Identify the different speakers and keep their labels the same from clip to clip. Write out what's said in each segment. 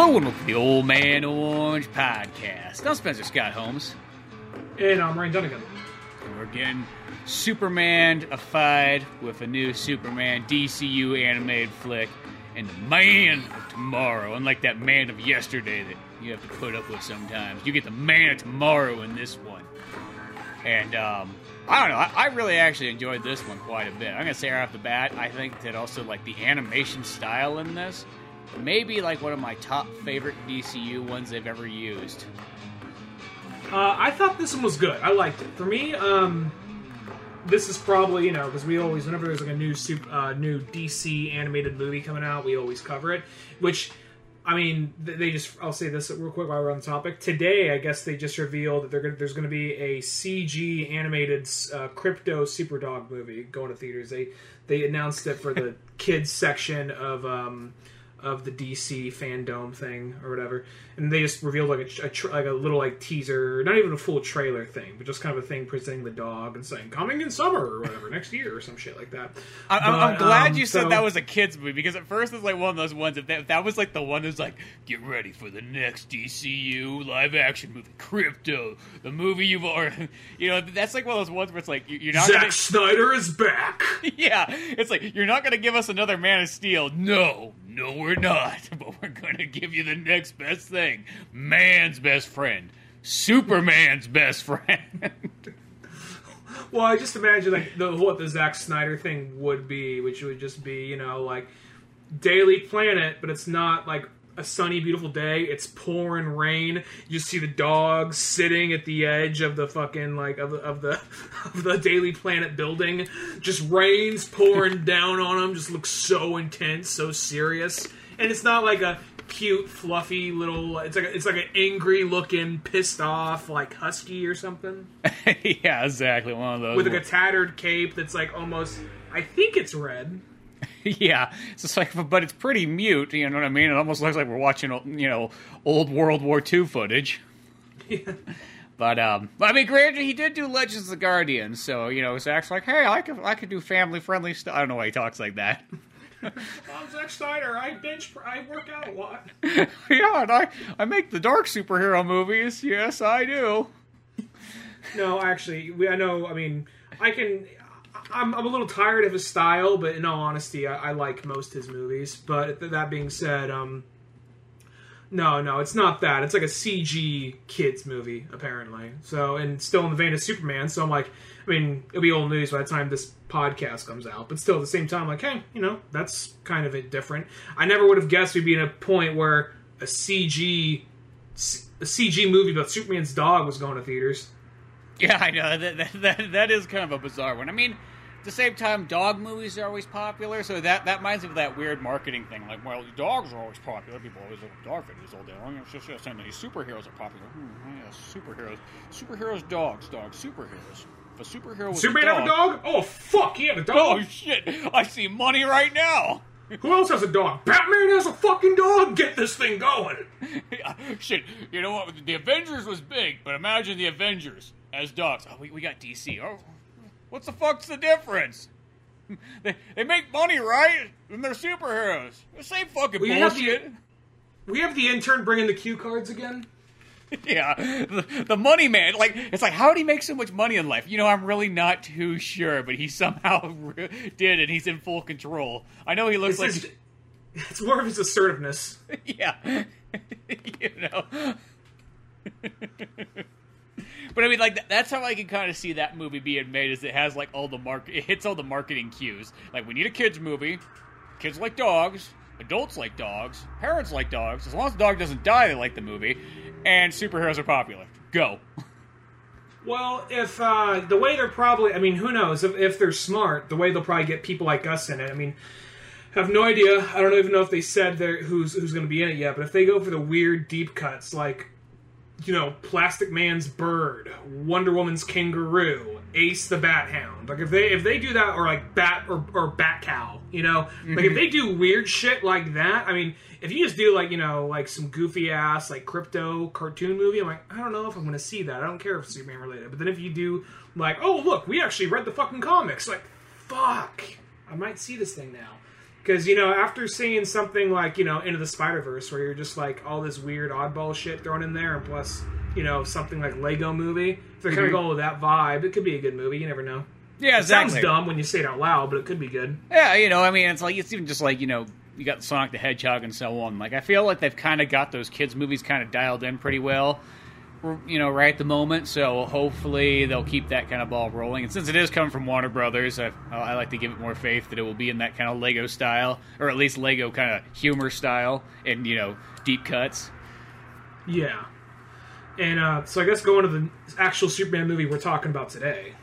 Speaker 1: Hello and welcome to the Old Man Orange podcast. I'm Spencer Scott Holmes.
Speaker 2: And I'm Ryan Dunigan.
Speaker 1: And we're getting Superman-ified with a new Superman DCU animated flick and the Man of Tomorrow. Unlike that Man of Yesterday that you have to put up with sometimes. You get the Man of Tomorrow in this one. And, um, I don't know. I, I really actually enjoyed this one quite a bit. I'm gonna say right off the bat, I think that also like the animation style in this, maybe like one of my top favorite DCU ones they've ever used.
Speaker 2: Uh, I thought this one was good. I liked it. For me, um, this is probably you know because we always whenever there's like a new super, uh, new DC animated movie coming out, we always cover it. Which, I mean, they just I'll say this real quick while we're on the topic. Today, I guess they just revealed that gonna, there's going to be a CG animated uh, Krypto Superdog movie going to theaters. They they announced it for the kids section of. Um, of the DC fandom thing or whatever, and they just revealed like a, a tr- like a little like teaser, not even a full trailer thing, but just kind of a thing presenting the dog and saying coming in summer or whatever next year or some shit like that.
Speaker 1: I, I'm, I'm glad
Speaker 2: um,
Speaker 1: you said
Speaker 2: so-
Speaker 1: that was a kids movie because at first it's like one of those ones. If that, if that was like the one that's like, get ready for the next DCU live action movie, Krypto, the movie you've or you know that's like one of those ones where it's like you- you're not
Speaker 2: Zack
Speaker 1: gonna
Speaker 2: Snyder is back.
Speaker 1: yeah, it's like you're not gonna give us another Man of Steel. No, no, we're not. But we're gonna give you the next best thing, man's best friend, Superman's best friend.
Speaker 2: Well, I just imagine like the what the Zack Snyder thing would be, which would just be you know like Daily Planet, but it's not like a sunny, beautiful day. It's pouring rain. You see the dogs sitting at the edge of the fucking like of the of the of the Daily Planet building. Just rains pouring down on them. Just looks so intense, so serious, and it's not like a cute, fluffy little. It's like a, it's like an angry looking, pissed off like husky or something
Speaker 1: yeah, exactly. One of those.
Speaker 2: with like a tattered cape that's like almost. I think it's red.
Speaker 1: yeah, it's just like, but it's pretty mute. You know what I mean? It almost looks like we're watching, you know, old World War II footage. Yeah. But um, I mean, granted, he did do Legends of the Guardian, so you know, Zack's like, hey, I could, I could do family friendly stuff. I don't know why he talks like that.
Speaker 2: I'm Zack Snyder. I bench. I work out a lot.
Speaker 1: yeah, and I, I make the dark superhero movies. Yes, I do.
Speaker 2: No, actually, we, I know. I mean, I can. I'm, I'm a little tired of his style, but in all honesty, I, I like most his movies. But th- that being said, um, no, no, it's not that. It's like a CG kids movie, apparently. So, and still in the vein of Superman. So I'm like, I mean, it'll be old news by the time this podcast comes out. But still, at the same time, like, hey, you know, that's kind of it different. I never would have guessed we'd be in a point where a CG, a CG movie about Superman's dog was going to theaters.
Speaker 1: Yeah, I know that, that that that is kind of a bizarre one. I mean, at the same time, dog movies are always popular, so that that reminds me of that weird marketing thing. Like, well, dogs are always popular. People always look at dog videos all day long. It's just, just saying these superheroes are popular. Hmm, yeah, superheroes, superheroes, dogs, dogs, superheroes. If a superhero was
Speaker 2: Superman
Speaker 1: a
Speaker 2: have a
Speaker 1: dog,
Speaker 2: dog? Oh fuck, he had a dog.
Speaker 1: Oh
Speaker 2: dog.
Speaker 1: shit! I see money right now.
Speaker 2: Who else has a dog? Batman has a fucking dog. Get this thing going.
Speaker 1: Yeah, shit, you know what? The Avengers was big, but imagine the Avengers as dogs. Oh, we, we got DC. Oh, what's the fuck's the difference? They, they make money, right? And they're superheroes. The same fucking
Speaker 2: We have the-
Speaker 1: bullshit.
Speaker 2: We have the intern bringing the cue cards again.
Speaker 1: yeah, the, the money man. Like, it's like, how did he make so much money in life? You know, I'm really not too sure, but he somehow did, and he's in full control. I know he looks
Speaker 2: It's,
Speaker 1: like.
Speaker 2: his- it's more of his assertiveness.
Speaker 1: yeah, you know. But I mean, like that's how I can kind of see that movie being made. Is it has like all the market, it hits all the marketing cues. Like we need a kids movie. Kids like dogs. Adults like dogs. Parents like dogs. As long as the dog doesn't die, they like the movie. And superheroes are popular. Go.
Speaker 2: Well, if uh, the way they're probably, I mean, who knows? If, if they're smart, the way they'll probably get people like us in it. I mean, have no idea. I don't even know if they said who's who's going to be in it yet. But if they go for the weird deep cuts, like you know, Plastic Man's bird, Wonder Woman's kangaroo, Ace the Bat Hound. Like if they if they do that, or like Bat or, or Bat Cow, you know, like if mhm. they do weird shit like that. I mean, if you just do like you know like some goofy ass like Krypto cartoon movie, I'm like I don't know if I'm to see that. I don't care if it's Superman related. But then if you do like oh look, we actually read the fucking comics, like fuck, I might see this thing now. Because you know, after seeing something like you know Into the Spider Verse, where you're just like all this weird oddball shit thrown in there, and plus you know something like Lego Movie, if they're kind of going with that vibe, it could be a good movie. You never know.
Speaker 1: Yeah,
Speaker 2: It sounds dumb when you say it out loud, but it could be good.
Speaker 1: Yeah, you know, I mean, it's like it's even just like you know, you got the Sonic the Hedgehog and so on. Like, I feel like they've kind of got those kids' movies kind of dialed in pretty well, you know, right at the moment. So hopefully they'll keep that kind of ball rolling. And since it is coming from Warner Brothers, I, I like to give it more faith that it will be in that kind of Lego style, or at least Lego kind of humor style, and you know, deep cuts.
Speaker 2: Yeah. And uh, so I guess going to the actual Superman movie we're talking about today.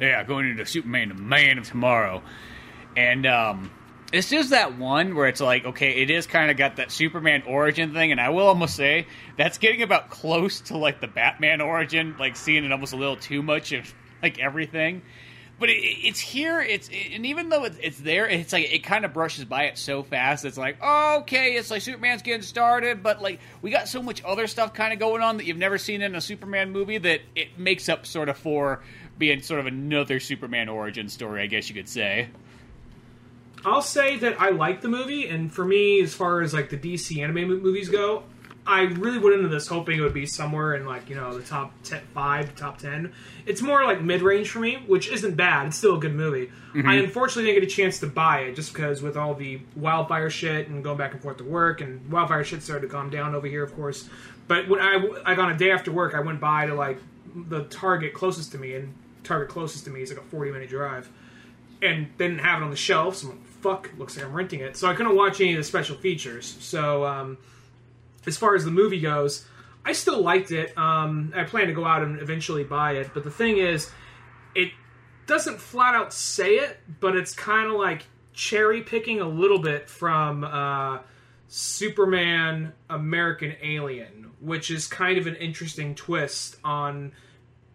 Speaker 1: Yeah, going into Superman, the Man of Tomorrow, and um, it's just that one where it's like, okay, it is kind of got that Superman origin thing, and I will almost say that's getting about close to like the Batman origin, like seeing it almost a little too much of like everything. But it, it's here. It's and even though it's, it's there, it's like it kind of brushes by it so fast. It's like okay, it's like Superman's getting started, but like we got so much other stuff kind of going on that you've never seen in a Superman movie that it makes up sort of for being sort of another Superman origin story, I guess you could say.
Speaker 2: I'll say that I like the movie, and for me, as far as like the DC anime movies go, I really went into this hoping it would be somewhere in like you know the top 10, five, top ten. It's more like mid range for me, which isn't bad. It's still a good movie. Mm-hmm. I unfortunately didn't get a chance to buy it just because with all the wildfire shit and going back and forth to work, and wildfire shit started to calm down over here, of course. But when I like on a day after work, I went by to like the Target closest to me, and Target closest to me is like a forty minute drive and they didn't have it on the shelf. So fuck, looks like I'm renting it. So I couldn't watch any of the special features. So um, as far as the movie goes, I still liked it. Um, I plan to go out and eventually buy it. But the thing is, it doesn't flat out say it, but it's kind of like cherry picking a little bit from uh, Superman American Alien, which is kind of an interesting twist on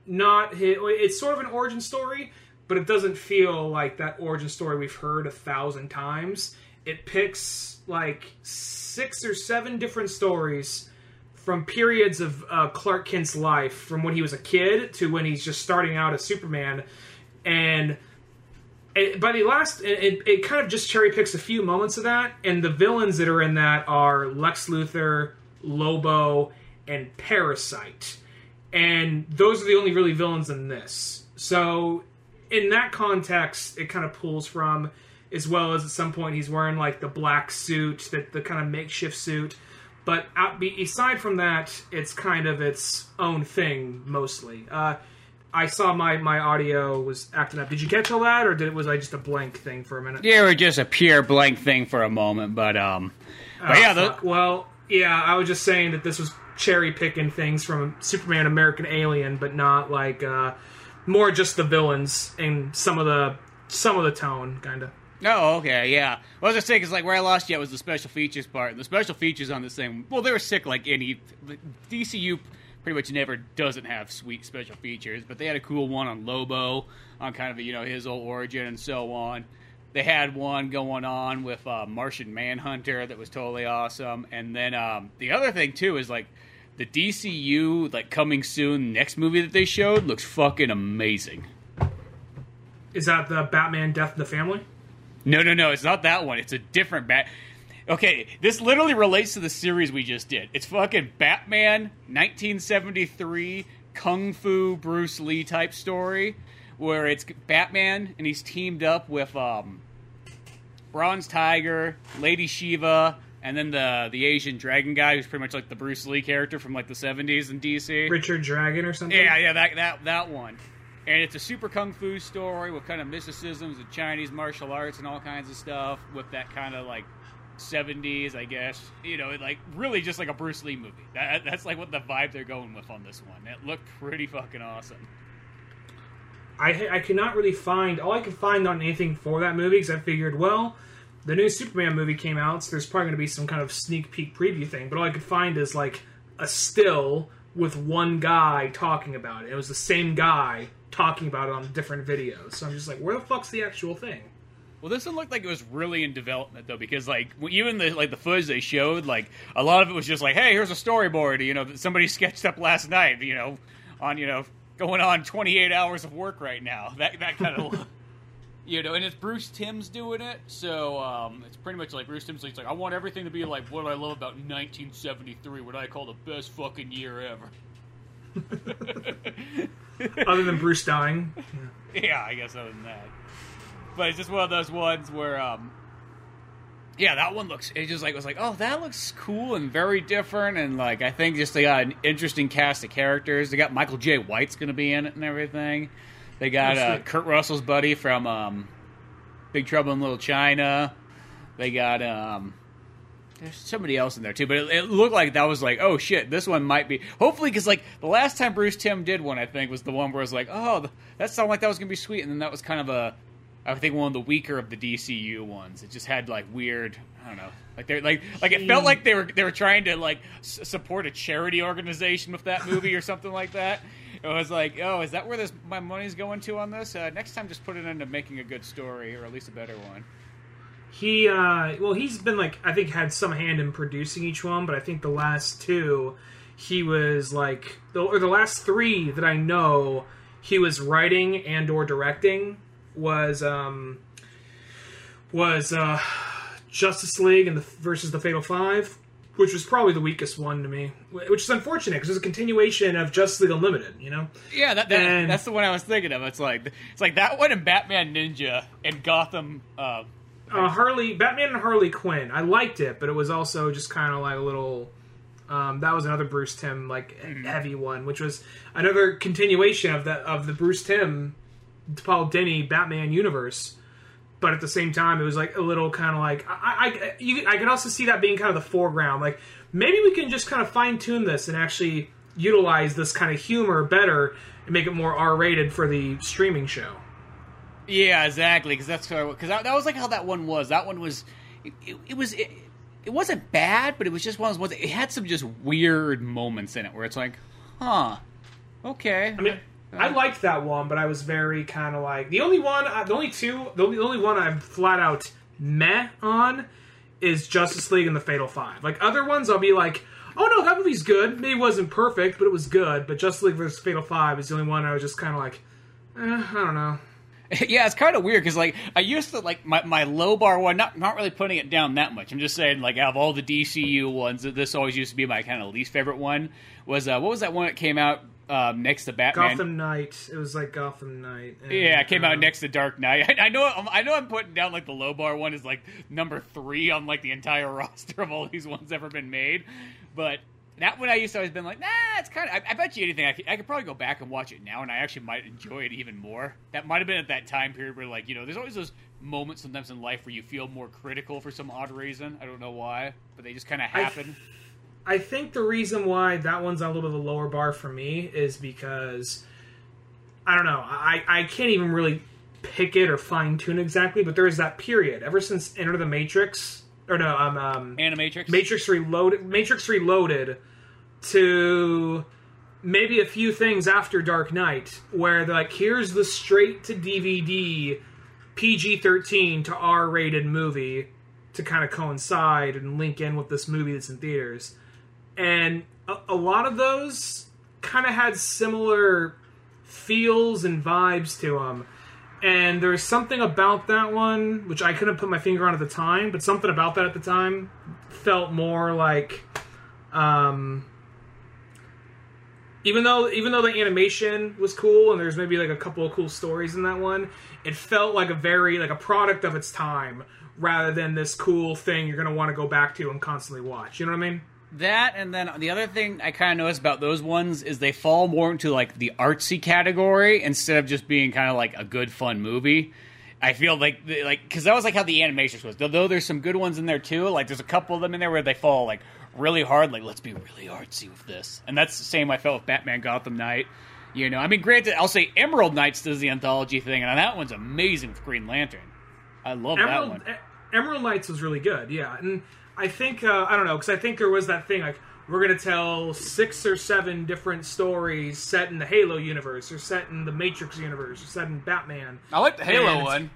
Speaker 2: not his, it's sort of an origin story, but it doesn't feel like that origin story we've heard a thousand times. It picks like six or seven different stories from periods of uh, Clark Kent's life, from when he was a kid to when he's just starting out as Superman, and it, by the last, it, it kind of just cherry picks a few moments of that, and the villains that are in that are Lex Luthor, Lobo, and Parasite, and those are the only really villains in this. So, in that context, it kind of pulls from, as well as at some point he's wearing like the black suit, that the kind of makeshift suit. But out, be, aside from that, it's kind of its own thing mostly. Uh, I saw my my audio was acting up. Did you catch all that, or did it was I just a blank thing for a minute?
Speaker 1: Yeah, or just a pure blank thing for a moment, but um, but
Speaker 2: Oh,
Speaker 1: yeah, the,
Speaker 2: well, yeah, I was just saying that this was cherry picking things from Superman, American Alien, but not like uh, more just the villains and some of the some of the tone, kind of.
Speaker 1: Oh, okay, yeah. Well, I was just saying, because like where I lost you was the special features part. The special features on this thing, well, they were sick like any. DCU pretty much never doesn't have sweet special features, but they had a cool one on Lobo, on kind of you know his old origin and so on. They had one going on with uh, Martian Manhunter that was totally awesome, and then um, the other thing too is like the DCU like coming soon next movie that they showed looks fucking amazing.
Speaker 2: Is that the Batman Death in the Family?
Speaker 1: No, no, no. It's not that one. It's a different bat. Okay, this literally relates to the series we just did. It's fucking Batman 1973 Kung Fu Bruce Lee type story where it's Batman and he's teamed up with um, Bronze Tiger, Lady Shiva, and then the the Asian dragon guy who's pretty much like the Bruce Lee character from like the 70s in DC.
Speaker 2: Richard Dragon or something?
Speaker 1: Yeah, yeah, that that that one. And it's a super kung fu story with kind of mysticisms and Chinese martial arts and all kinds of stuff with that kind of like 70s, I guess. You know, like really just like a Bruce Lee movie. That, that's like what the vibe they're going with on this one. It looked pretty fucking awesome.
Speaker 2: I I cannot really find all I could find on anything for that movie because I figured, well, the new Superman movie came out, so there's probably going to be some kind of sneak peek preview thing. But all I could find is like a still with one guy talking about it. It was the same guy talking about it on different videos. So I'm just like, where the fuck's the actual thing?
Speaker 1: Well, this one looked like it was really in development though, because like even the like the footage they showed, like a lot of it was just like, hey, here's a storyboard, you know, that somebody sketched up last night, you know, on you know going on 28 hours of work right now. That that kind of. You know, and it's Bruce Timm's doing it, so um, it's pretty much like Bruce Timm's. He's Like, I want everything to be like what I love about 1973, what I call the best fucking year ever.
Speaker 2: Other than Bruce dying.
Speaker 1: yeah, I guess other than that. But it's just one of those ones where, um, yeah, that one looks. It just like was like, oh, that looks cool and very different, and like I think just they got an interesting cast of characters. They got Michael Jai White's going to be in it and everything. They got uh, Kurt Russell's buddy from um, Big Trouble in Little China. They got um, there's somebody else in there too, but it, it, looked like that was like, oh shit, this one might be. Hopefully, because like the last time Bruce Timm did one, I think was the one where it was like, oh, that sounded like that was gonna be sweet, and then that was kind of a, I think one of the weaker of the DCU ones. It just had like weird, I don't know, like they're like like it felt like they were they were trying to like s- support a charity organization with that movie or something like that. It was like, oh, is that where this my money's going to on this? Uh, next time, just put it into making a good story or at least a better one.
Speaker 2: He, uh, well, he's been like, I think had some hand in producing each one, but I think the last two, he was like, or the last three that I know, he was writing and or directing was um was uh Justice League and the versus the Fatal Five, which was probably the weakest one to me, which is unfortunate because it's a continuation of Justice League Unlimited, you know.
Speaker 1: Yeah, that, that
Speaker 2: And-
Speaker 1: that's the one I was thinking of. It's like it's like that one and Batman Ninja and Gotham. Uh,
Speaker 2: uh, Harley, Batman and Harley Quinn. I liked it, but it was also just kind of like a little. Um, that was another Bruce Timm like heavy one, which was another continuation of the of the Bruce Timm, Paul Dini Batman universe. But at the same time, it was like a little kind of like I I you, I can also see that being kind of the foreground. Like maybe we can just kind of fine tune this and actually utilize this kind of humor better and make it more R rated for the streaming show.
Speaker 1: yeah, exactly. Because that's because that, that was like how that one was. That one was it, it, it was it, it wasn't bad, but it was just one of those ones. It had some just weird moments in it where it's like, huh, okay.
Speaker 2: I mean, I liked that one, but I was very kind of like the only one, uh, the only two, the only, the only one I'm flat out meh on is Justice League and the Fatal Five. Like other ones, I'll be like, oh no, that movie's good. Maybe it wasn't perfect, but it was good. But Justice League versus Fatal Five is the only one I was just kind of like, eh, I don't know.
Speaker 1: yeah, it's kind of weird because like I used to like my, my low bar one, not not really putting it down that much. I'm just saying like out of all the DCU ones, this always used to be my kind of least favorite one. Was uh, what was that one that came out um, next to Batman?
Speaker 2: Gotham Knight. It was like Gotham Knight. And,
Speaker 1: Yeah, it came
Speaker 2: uh,
Speaker 1: out next to Dark Knight. I, I know. I'm, I know. I'm putting down like the low bar one is like number three on like the entire roster of all these ones ever been made, but that one I used to always been like, nah, it's kind of. I, I bet you anything. I could, I could probably go back and watch it now, and I actually might enjoy it even more. That might have been at that time period where like you know, there's always those moments sometimes in life where you feel more critical for some odd reason. I don't know why, but they just kind of happen.
Speaker 2: I think the reason why that one's on a little bit of a lower bar for me is because I don't know. I I can't even really pick it or fine tune exactly, but there is that period ever since Enter the Matrix or no, um, um
Speaker 1: Animatrix.
Speaker 2: Matrix Reloaded, Matrix Reloaded, to maybe a few things after Dark Knight, where they're like, here's the straight to DVD, PG thirteen to R rated movie to kind of coincide and link in with this movie that's in theaters, and a, a lot of those kind of had similar feels and vibes to them. And there was something about that one which I couldn't put my finger on at the time, but something about that at the time felt more like um even though even though the animation was cool and there's maybe like a couple of cool stories in that one, it felt like a very like a product of its time rather than this cool thing you're to want to go back to and constantly watch. You know what I mean?
Speaker 1: That and then the other thing I kind of noticed about those ones is they fall more into like the artsy category instead of just being kind of like a good fun movie. I feel like like because that was like how the animation was. Though there's some good ones in there too. Like there's a couple of them in there where they fall like really hard. Like let's be really artsy with this, and that's the same I felt with Batman Gotham Knight. You know, I mean, granted, I'll say Emerald Knights does the anthology thing, and that one's amazing with Green Lantern. I love that
Speaker 2: Emerald
Speaker 1: one.
Speaker 2: E- Emerald Knights was really good, yeah. And I think uh, I don't know because I think there was that thing like we're gonna tell six or seven different stories set in the Halo universe, or set in the Matrix universe, or set in Batman.
Speaker 1: I like the Halo
Speaker 2: And-
Speaker 1: one.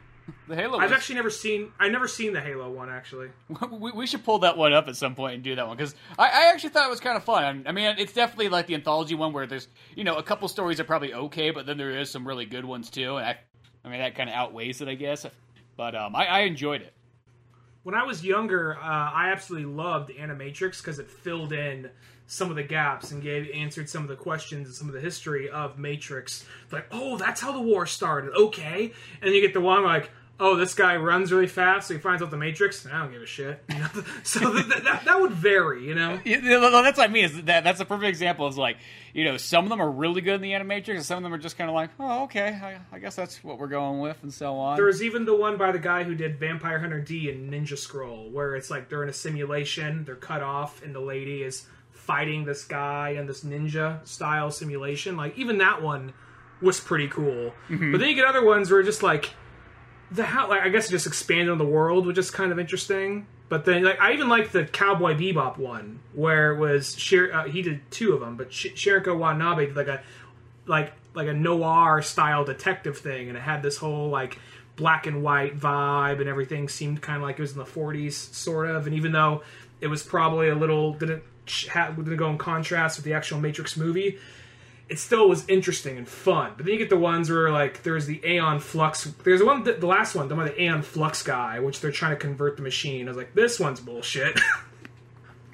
Speaker 1: The Halo.
Speaker 2: I've
Speaker 1: was-
Speaker 2: actually never seen. I've never seen the Halo one actually.
Speaker 1: we, we should pull that one up at some point and do that one because I, I actually thought it was kind of fun. I mean, it's definitely like the anthology one where there's you know a couple stories are probably okay, but then there is some really good ones too. And I I mean, that kind of outweighs it, I guess. But um, I, I enjoyed it.
Speaker 2: When I was younger, uh, I absolutely loved Animatrix because it filled in some of the gaps and gave answered some of the questions and some of the history of Matrix. Like, oh, that's how the war started. Okay, and you get the one like, oh, this guy runs really fast, so he finds out the Matrix. I don't give a shit. You know? so th- th- that, that would vary, you know.
Speaker 1: Yeah, no, no, that's what I mean. Is that that's a perfect example. Is like you know some of them are really good in the Animatrix, and some of them are just kind of like, oh, okay, I, I guess that's what we're going with, and so on.
Speaker 2: There is even the one by the guy who did Vampire Hunter D and Ninja Scroll, where it's like they're in a simulation, they're cut off, and the lady is fighting this guy in this ninja style simulation. Like even that one was pretty cool. Mm-hmm. But then you get other ones where just like the how like, I guess it just expanded on the world, which is kind of interesting. But then like I even like the Cowboy Bebop one where it was Shir- uh, he did two of them, but Sh- Shinichiro Watanabe did like a like like a noir style detective thing, and it had this whole like black and white vibe, and everything seemed kind of like it was in the 40s, sort of. And even though it was probably a little didn't ha- didn't go in contrast with the actual Matrix movie, it still was interesting and fun. But then you get the ones where like there's the Aeon Flux. There's the one the, the last one, the one the Aeon Flux guy, which they're trying to convert the machine. I was like, this one's bullshit.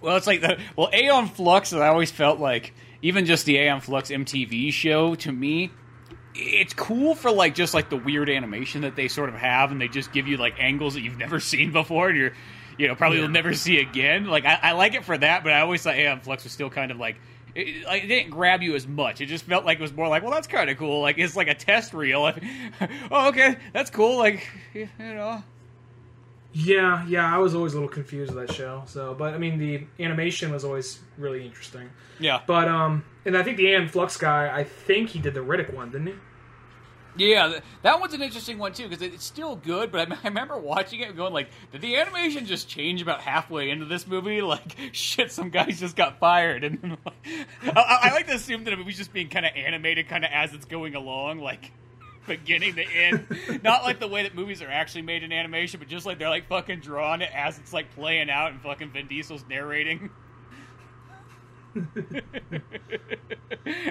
Speaker 1: Well, it's like the well Aeon Flux. I always felt like even just the Aeon Flux MTV show to me, it's cool for like just like the weird animation that they sort of have, and they just give you like angles that you've never seen before, and you're you know probably
Speaker 2: Yeah.
Speaker 1: will never see again. Like I, I like it for that, but I always thought Aeon Flux was still kind of like. It, like, it didn't grab you as much. It just felt like it was more like, well, that's kind of cool. Like it's like a test reel. Like, oh, okay, that's cool. Like, you know,
Speaker 2: yeah, yeah, I was always a little confused with that show. So, but I mean, the animation was always really interesting.
Speaker 1: yeah.
Speaker 2: But um, and I think the Aeon Flux guy, I think he did the Riddick one, didn't he?
Speaker 1: Yeah, that one's an interesting one too because it's still good. But I, I remember watching it and going like, did the animation just change about halfway into this movie? Like, shit, some guys just got fired, and I, I- like to assume that the movie's just being kind of animated, kind of as it's going along, like beginning to end. Not like the way that movies are actually made in animation, but just like they're like fucking drawing it as it's like playing out, and fucking Vin Diesel's narrating.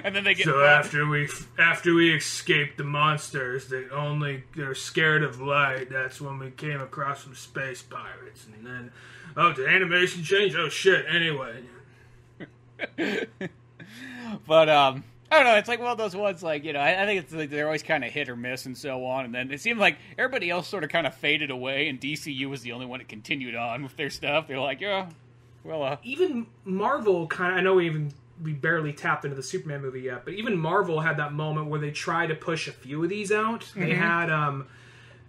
Speaker 1: and then they get
Speaker 2: So after we after we escaped the monsters that only they're scared of light, that's when we came across some space pirates, and then oh, did animation change? Oh shit! Anyway,
Speaker 1: But um, I don't know. It's like one of those ones. Like you know, I, I think it's like they're always kind of hit or miss and so on. And then it seemed like everybody else sort of kind of faded away, and DCU was the only one that continued on with their stuff. They're like, yeah, well, uh,
Speaker 2: even Marvel kind of I know we even we barely tapped into the Superman movie yet, but even Marvel had that moment where they tried to push a few of these out. They had um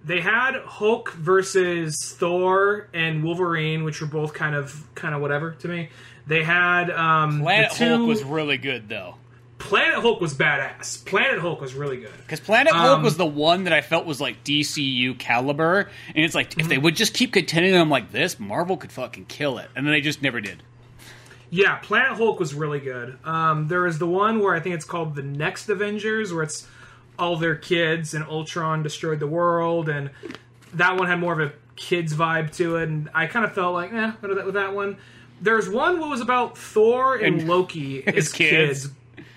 Speaker 2: they had Hulk versus Thor and Wolverine, which were both kind of kind of whatever to me. They had um
Speaker 1: Planet
Speaker 2: the two,
Speaker 1: Hulk was really good though.
Speaker 2: Planet Hulk was badass. Planet Hulk was really good.
Speaker 1: Because Planet Hulk
Speaker 2: Um,
Speaker 1: was the one that I felt was like DCU caliber, and it's like if
Speaker 2: Mm-hmm.
Speaker 1: they would just keep continuing them like this, Marvel could fucking kill it, and then they just never did.
Speaker 2: Yeah, Planet Hulk was really good. Um, there is the one where I think it's called the Next Avengers, where it's all their kids and Ultron destroyed the world, and that one had more of a kids vibe to it. And I kind of felt like, eh, with that, with that one. There's one what was about Thor and,
Speaker 1: And
Speaker 2: Loki as
Speaker 1: kids.
Speaker 2: kids.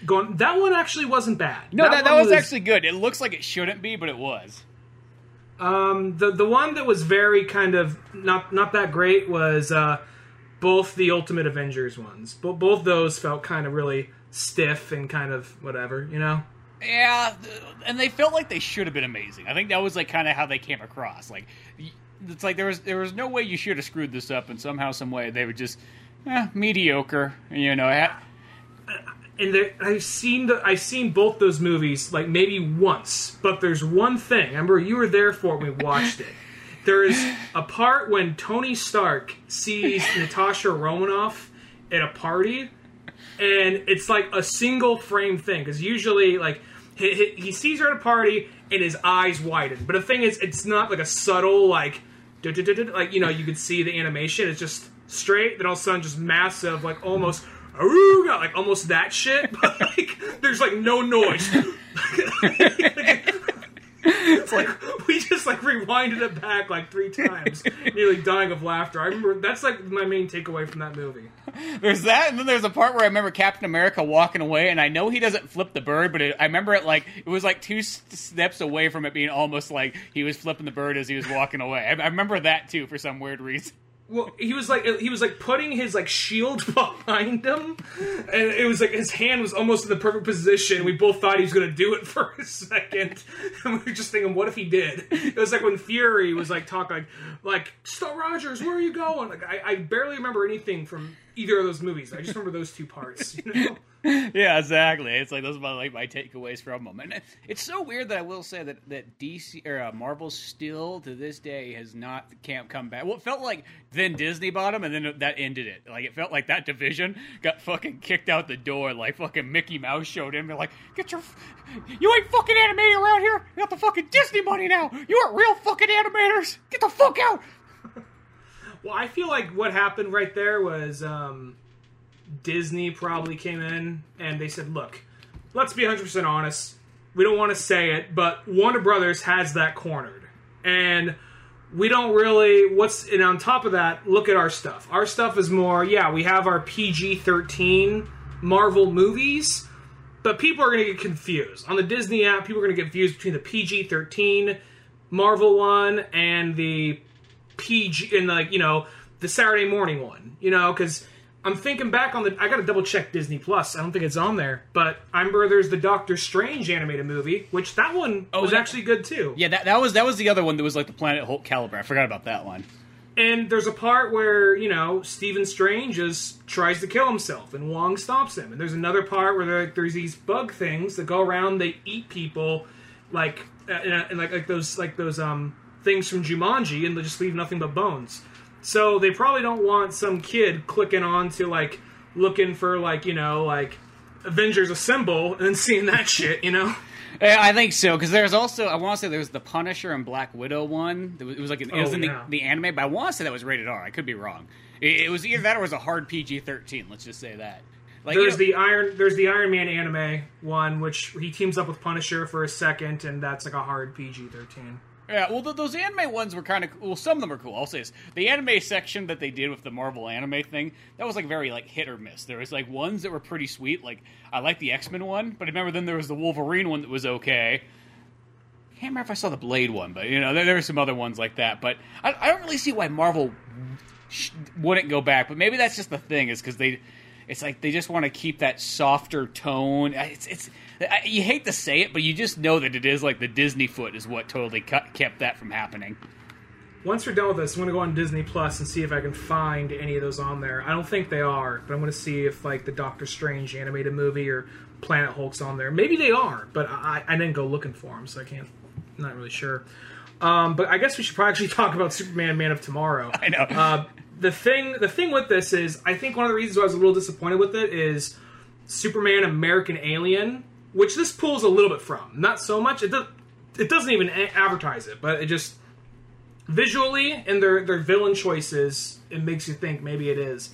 Speaker 2: Going, that one actually wasn't bad.
Speaker 1: No, that, that,
Speaker 2: one
Speaker 1: was, actually good. It looks like it shouldn't be, but it was.
Speaker 2: Um, the the one that was very kind of not not that great was uh, both the Ultimate Avengers ones. But both those felt kind of really stiff and kind of whatever, you know.
Speaker 1: Yeah, and they felt like they should have been amazing. I think that was like kind of how they came across. Like, it's like there was there was no way you should have screwed this up, and somehow, some way, they were just eh, mediocre. You know,
Speaker 2: And I've seen the I've seen both those movies like maybe once, but there's one thing. Remember, you were there for it when we watched it. There is a part when Tony Stark sees Natasha Romanoff at a party, and it's like a single frame thing because usually like he, he, he sees her at a party and his eyes widen. But the thing is, it's not like a subtle like like you know you could see the animation. It's just straight. Then all of a sudden, just massive, like almost. "Aruga," Like almost that shit, but like there's like no noise. It's like we just like rewinded it back like three times, nearly dying of laughter. I remember that's like my main takeaway from that movie.
Speaker 1: There's that, and then there's a part where I remember Captain America walking away, and I know he doesn't flip the bird, but it, I remember it like it was like two steps away from it being almost like he was flipping the bird as he was walking away. I, I remember that too for some weird reason.
Speaker 2: Well, he was like he was like putting his like shield behind him, and it was like his hand was almost in the perfect position. We both thought he was going to do it for a second, and we were just thinking, what if he did? It was like when Fury was like talking like like Rogers, where are you going? Like I, I barely remember anything from either of those movies. I just remember those two parts. You know?
Speaker 1: yeah, exactly. It's like those are my, like my takeaways from them, and it's so weird that I will say that that DC or uh, Marvel still to this day has not can't come back. Well, it felt like then Disney bought them, and then that ended it. Like it felt like that division got fucking kicked out the door. Like fucking Mickey Mouse showed in. They're like, get your, you ain't fucking animating around here. You got the fucking Disney money now. You aren't real fucking animators. Get the fuck out.
Speaker 2: Well, I feel like what happened right there was um, Disney probably came in and they said, "Look, let's be 100% honest. We don't want to say it, but Warner Brothers has that cornered, and we don't really. What's and on top of that, look at our stuff. Our stuff is more, yeah. We have our PG-13 Marvel movies." But people are going to get confused. On the Disney app, people are going to get confused between the PG 13 Marvel one and the PG and like you know the Saturday morning one. You know because I'm thinking back on the. I got to double check Disney Plus. I don't think it's on there, but I remember there's the Doctor Strange animated movie, which that one was
Speaker 1: that-
Speaker 2: actually good too.
Speaker 1: Yeah, that, that was that was the other one that was like the Planet Hulk caliber. I forgot about that one.
Speaker 2: And there's a part where you know Stephen Strange just tries to kill himself, and Wong stops him. And there's another part where there, there's these bug things that go around. They eat people, like uh, and like like those like those um things from Jumanji, and they just leave nothing but bones. So they probably don't want some kid clicking on to like looking for like you know like Avengers Assemble and then seeing that shit. You know.
Speaker 1: I think so because there's also I want to say there was the Punisher and Black Widow one. It was, it was like an, it was
Speaker 2: Oh,
Speaker 1: in
Speaker 2: yeah.
Speaker 1: the, the anime, but I want to say that was rated R. I could be wrong. It, it was either that or it was a hard PG thirteen. Let's just say that. Like you
Speaker 2: There's
Speaker 1: know-
Speaker 2: the Iron. There's the Iron Man anime one, which he teams up with Punisher for a second, and that's like a hard PG-13.
Speaker 1: Yeah, well, th- those anime ones were kind of well. Some of them are cool. I'll say this: the anime section that they did with the Marvel anime thing that was like very like hit or miss. There was like ones that were pretty sweet. Like I like the X Men one, but I remember then there was the Wolverine one that was okay. Can't remember if I saw the Blade one, but you know there, there were some other ones like that. But I, I don't really see why Marvel sh- wouldn't go back. But maybe that's just the thing is because they. It's like they just want to keep that softer tone. It's it's I- you hate to say it, but you just know that it is like the Disney foot is what totally cut, kept that from happening.
Speaker 2: Once we're done with this, I'm gonna go on Disney Plus and see if I can find any of those on there. I don't think they are, but I'm gonna see if like the Doctor Strange animated movie or Planet Hulk's on there. Maybe they are, but I, I didn't go looking for them, so I can't. I'm not really sure. Um, but I guess we should probably actually talk about Superman: Man of Tomorrow.
Speaker 1: I know.
Speaker 2: Uh, the thing, the thing with this is, I think one of the reasons why I was a little disappointed with it is Superman: American Alien, which this pulls a little bit from. Not so much. It does. It doesn't even advertise it, but it just visually and their their villain choices, it makes you think maybe it is.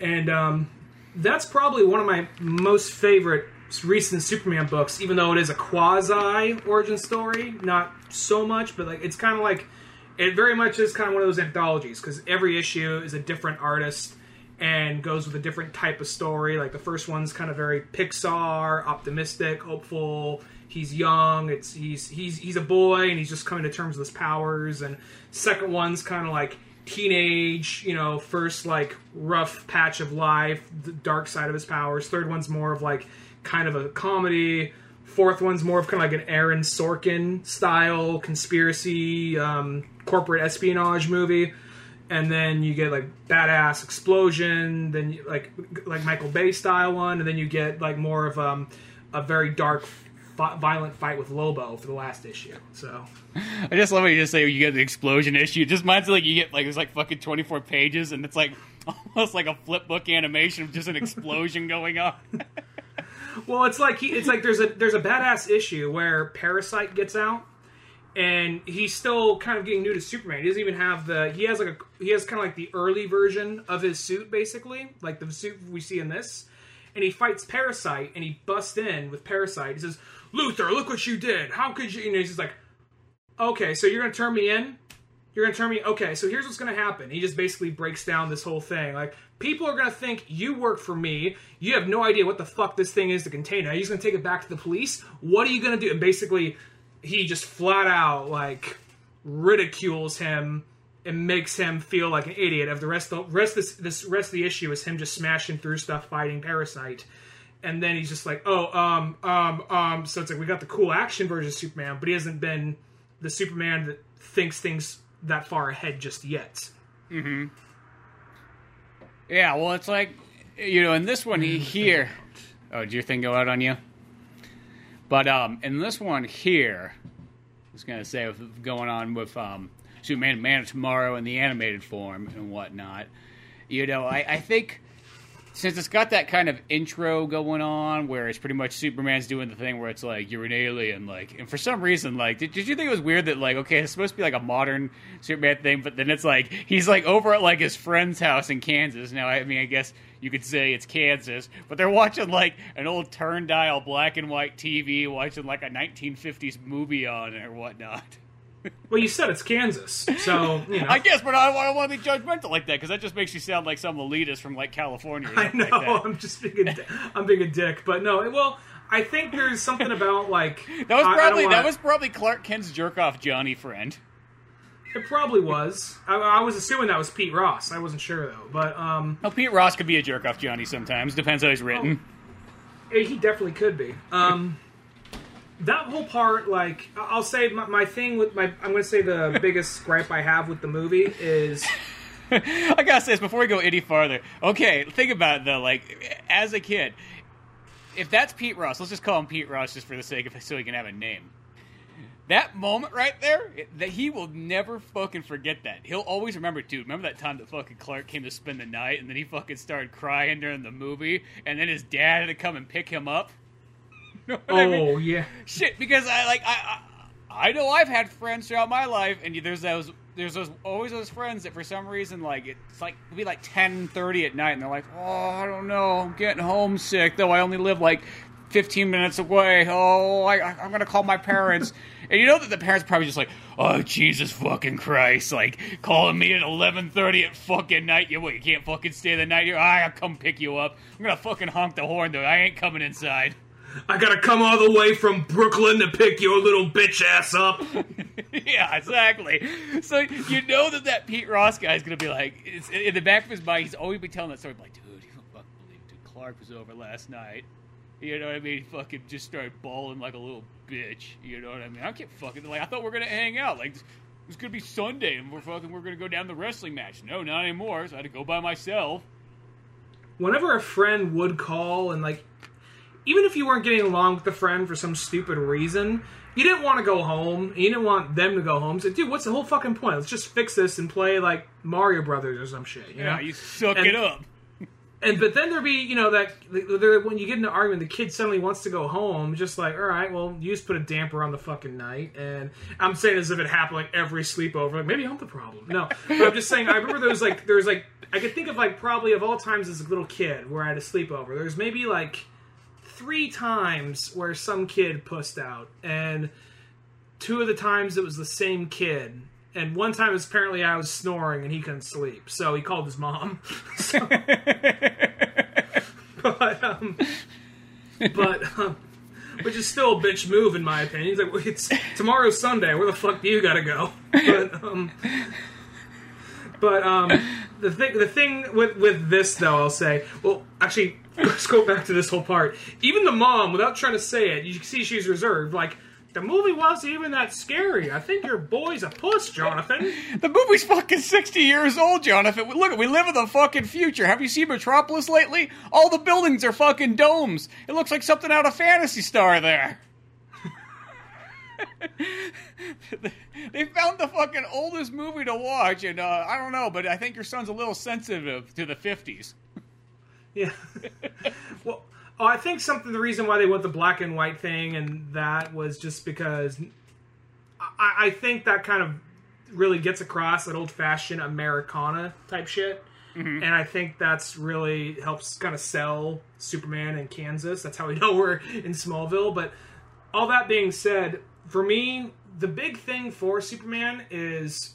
Speaker 2: And um, that's probably one of my most favorite recent Superman books, even though it is a quasi origin story. Not so much, but like it's kind of like it very much is kind of one of those anthologies because every issue is a different artist and goes with a different type of story. Like the first one's kind of very Pixar, optimistic, hopeful. He's young. It's he's he's he's a boy and he's just coming to terms with his powers. And second one's kind of like teenage, you know, first like rough patch of life, the dark side of his powers. Third one's more of like kind of a comedy. Fourth one's more of kind of like an Aaron Sorkin style conspiracy, um, corporate espionage movie. And then you get like badass explosion, then you, like like Michael Bay style one, and then you get like more of um, a very dark, violent fight with Lobo for the last issue. So
Speaker 1: I just love what you just say you get the explosion issue. It just reminds me like you get like it's like fucking twenty four pages and it's like almost like a flip book animation of just an explosion going on.
Speaker 2: Well, it's like he, it's like there's a there's a badass issue where Parasite gets out, and he's still kind of getting new to Superman. He doesn't even have the he has like a he has kind of like the early version of his suit, basically, like the suit we see in this. And he fights Parasite, and he busts in with Parasite. He says, "Luthor, look what you did! How could you?" And he's just like, okay, so you're gonna turn me in. You're gonna turn me. Okay, so here's what's gonna happen. He just basically breaks down this whole thing. Like people are gonna think you work for me. You have no idea what the fuck this thing is, the container. He's gonna take it back to the police. What are you gonna do? And basically, he just flat out like ridicules him and makes him feel like an idiot. Of the rest, of the rest this this rest of the issue is him just smashing through stuff, fighting Parasite, and then he's just like, oh, um, um, um. So it's like we got the cool action version of Superman, but he hasn't been the Superman that thinks things that far ahead just yet. Hmm.
Speaker 1: Yeah, well, it's like, you know, in this one he- here. Oh, did your thing go out on you? But um, in this one here, I was gonna say with going on with um, Superman, Man of Tomorrow, in the animated form and whatnot. You know, I, I think since it's got that kind of intro going on where it's pretty much Superman's doing the thing where it's like you're an alien, like, and for some reason, like, did, did you think it was weird that like, okay, it's supposed to be like a modern Superman thing, but then it's like he's like over at like his friend's house in Kansas. Now, I mean, I guess you could say it's Kansas, but they're watching like an old turn dial black and white TV, watching like a 1950s movie on it or whatnot.
Speaker 2: Well, you said it's Kansas, so you know.
Speaker 1: I guess, but I, don't want to be judgmental like that because that just makes you sound like some elitist from like California. Or
Speaker 2: I know.
Speaker 1: Like.
Speaker 2: I'm just being a, I'm being a dick, but no. Well, I think there's something about like
Speaker 1: That was
Speaker 2: I- I don't
Speaker 1: probably
Speaker 2: wanna-
Speaker 1: that was probably Clark Kent's jerk off Johnny friend.
Speaker 2: it probably was. I, I was assuming that was Pete Ross. I wasn't sure though, but um,
Speaker 1: Well, Pete Ross could be a jerk off Johnny sometimes. Depends how he's written.
Speaker 2: eh, he definitely could be. Um, that whole part, like I'll say, my, my thing with my I'm going to say the biggest gripe I have with the movie is
Speaker 1: I gotta say this before we go any farther. Okay, think about it though. Like, as a kid, if that's Pete Ross, let's just call him Pete Ross just for the sake of so he can have a name. That moment right there, it- that he will never fucking forget that. He'll always remember, dude. Remember that time that fucking Clark came to spend the night, and then he fucking started crying during the movie, and then his dad had to come and pick him up. Know what I oh, mean?
Speaker 2: oh yeah,
Speaker 1: shit because I like I, I I know I've had friends throughout my life, and there's those there's those always those friends that for some reason like it's like it'll be like ten thirty at night, and they're like, oh I don't know, I'm getting homesick though I only live like fifteen minutes away. Oh I, I'm gonna call my parents. And you know that the parents are probably just like, "Oh Jesus fucking Christ!" Like calling me at eleven thirty at fucking night. You what? You can't fucking stay the night here. Ah, I will come pick you up. I'm gonna fucking honk the horn though. I ain't coming inside.
Speaker 2: I gotta come all the way from Brooklyn to pick your little bitch ass up.
Speaker 1: yeah, exactly. So you know that that Pete Ross guy is gonna be like, it's, in the back of his mind, he's always been telling that story. Like, dude, you don't fucking believe, dude. Clark was over last night. You know what I mean? He fucking just started bawling like a little bitch. You know what I mean? I can't fucking like. I thought we were gonna hang out. Like, it was gonna be Sunday, and we're fucking we're gonna go down the wrestling match. No, not anymore. So I had to go by myself.
Speaker 2: whenever a friend would call and like even if you weren't getting along with the friend for some stupid reason you didn't want to go home you didn't want them to go home. So dude what's the whole fucking point? Let's just fix this and play like mario brothers or some shit you know?
Speaker 1: Yeah, you suck
Speaker 2: And-
Speaker 1: it up.
Speaker 2: and but then there'd be you know that there, when you get in an argument the kid suddenly wants to go home just like all right well you just put a damper on the fucking night and i'm saying as if it happened like every sleepover like maybe i'm the problem. No but i'm just saying i remember there was like there was like i could think of like probably of all times as a little kid where i had a sleepover there's maybe like three times where some kid pussed out and two of the times it was the same kid and one time was apparently I was snoring and he couldn't sleep, so he called his mom. So- but um, but um, which is still a bitch move in my opinion. He's like, well, it's tomorrow's Sunday. Where the fuck do you gotta go? But um, but um, the thing the thing with with this though, I'll say, well, actually, let's go back to this whole part. Even the mom, without trying to say it, you can see she's reserved. Like the movie wasn't even that scary. I think your boy's a puss, Jonathan.
Speaker 1: The movie's fucking 60 years old, Jonathan. Look, we live in the fucking future. Have you seen Metropolis lately? All the buildings are fucking domes. It looks like something out of Phantasy Star there. they found the fucking oldest movie to watch, and uh, I don't know, but I think your son's a little sensitive to the 50s.
Speaker 2: Yeah. well, oh, I think something. The reason why they went the black and white thing and that was just because I, I think that kind of really gets across that old fashioned Americana type shit. Mm-hmm. And I think that's really helps kind of sell Superman in Kansas. That's how we know we're in Smallville. But all that being said, for me, the big thing for Superman is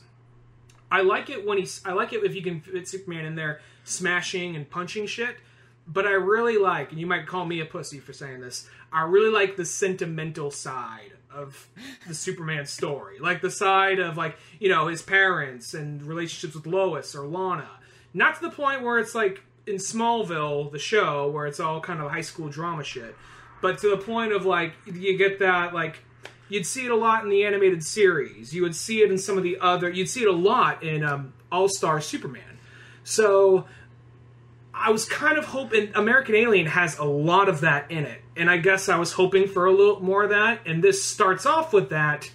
Speaker 2: I like it when he's I like it if you can fit Superman in there smashing and punching shit. But I really like, and you might call me a pussy for saying this. I really like the sentimental side of the Superman story, like the side of like you know his parents and relationships with Lois or Lana. Not to the point where it's like in Smallville, the show, where it's all kind of high school drama shit, but to the point of like you get that like you'd see it a lot in the animated series. You would see it in some of the other. You'd see it a lot in um, All Star Superman. So I was kind of hoping American Alien has a lot of that in it, and I guess I was hoping for a little more of that. And this starts off with that,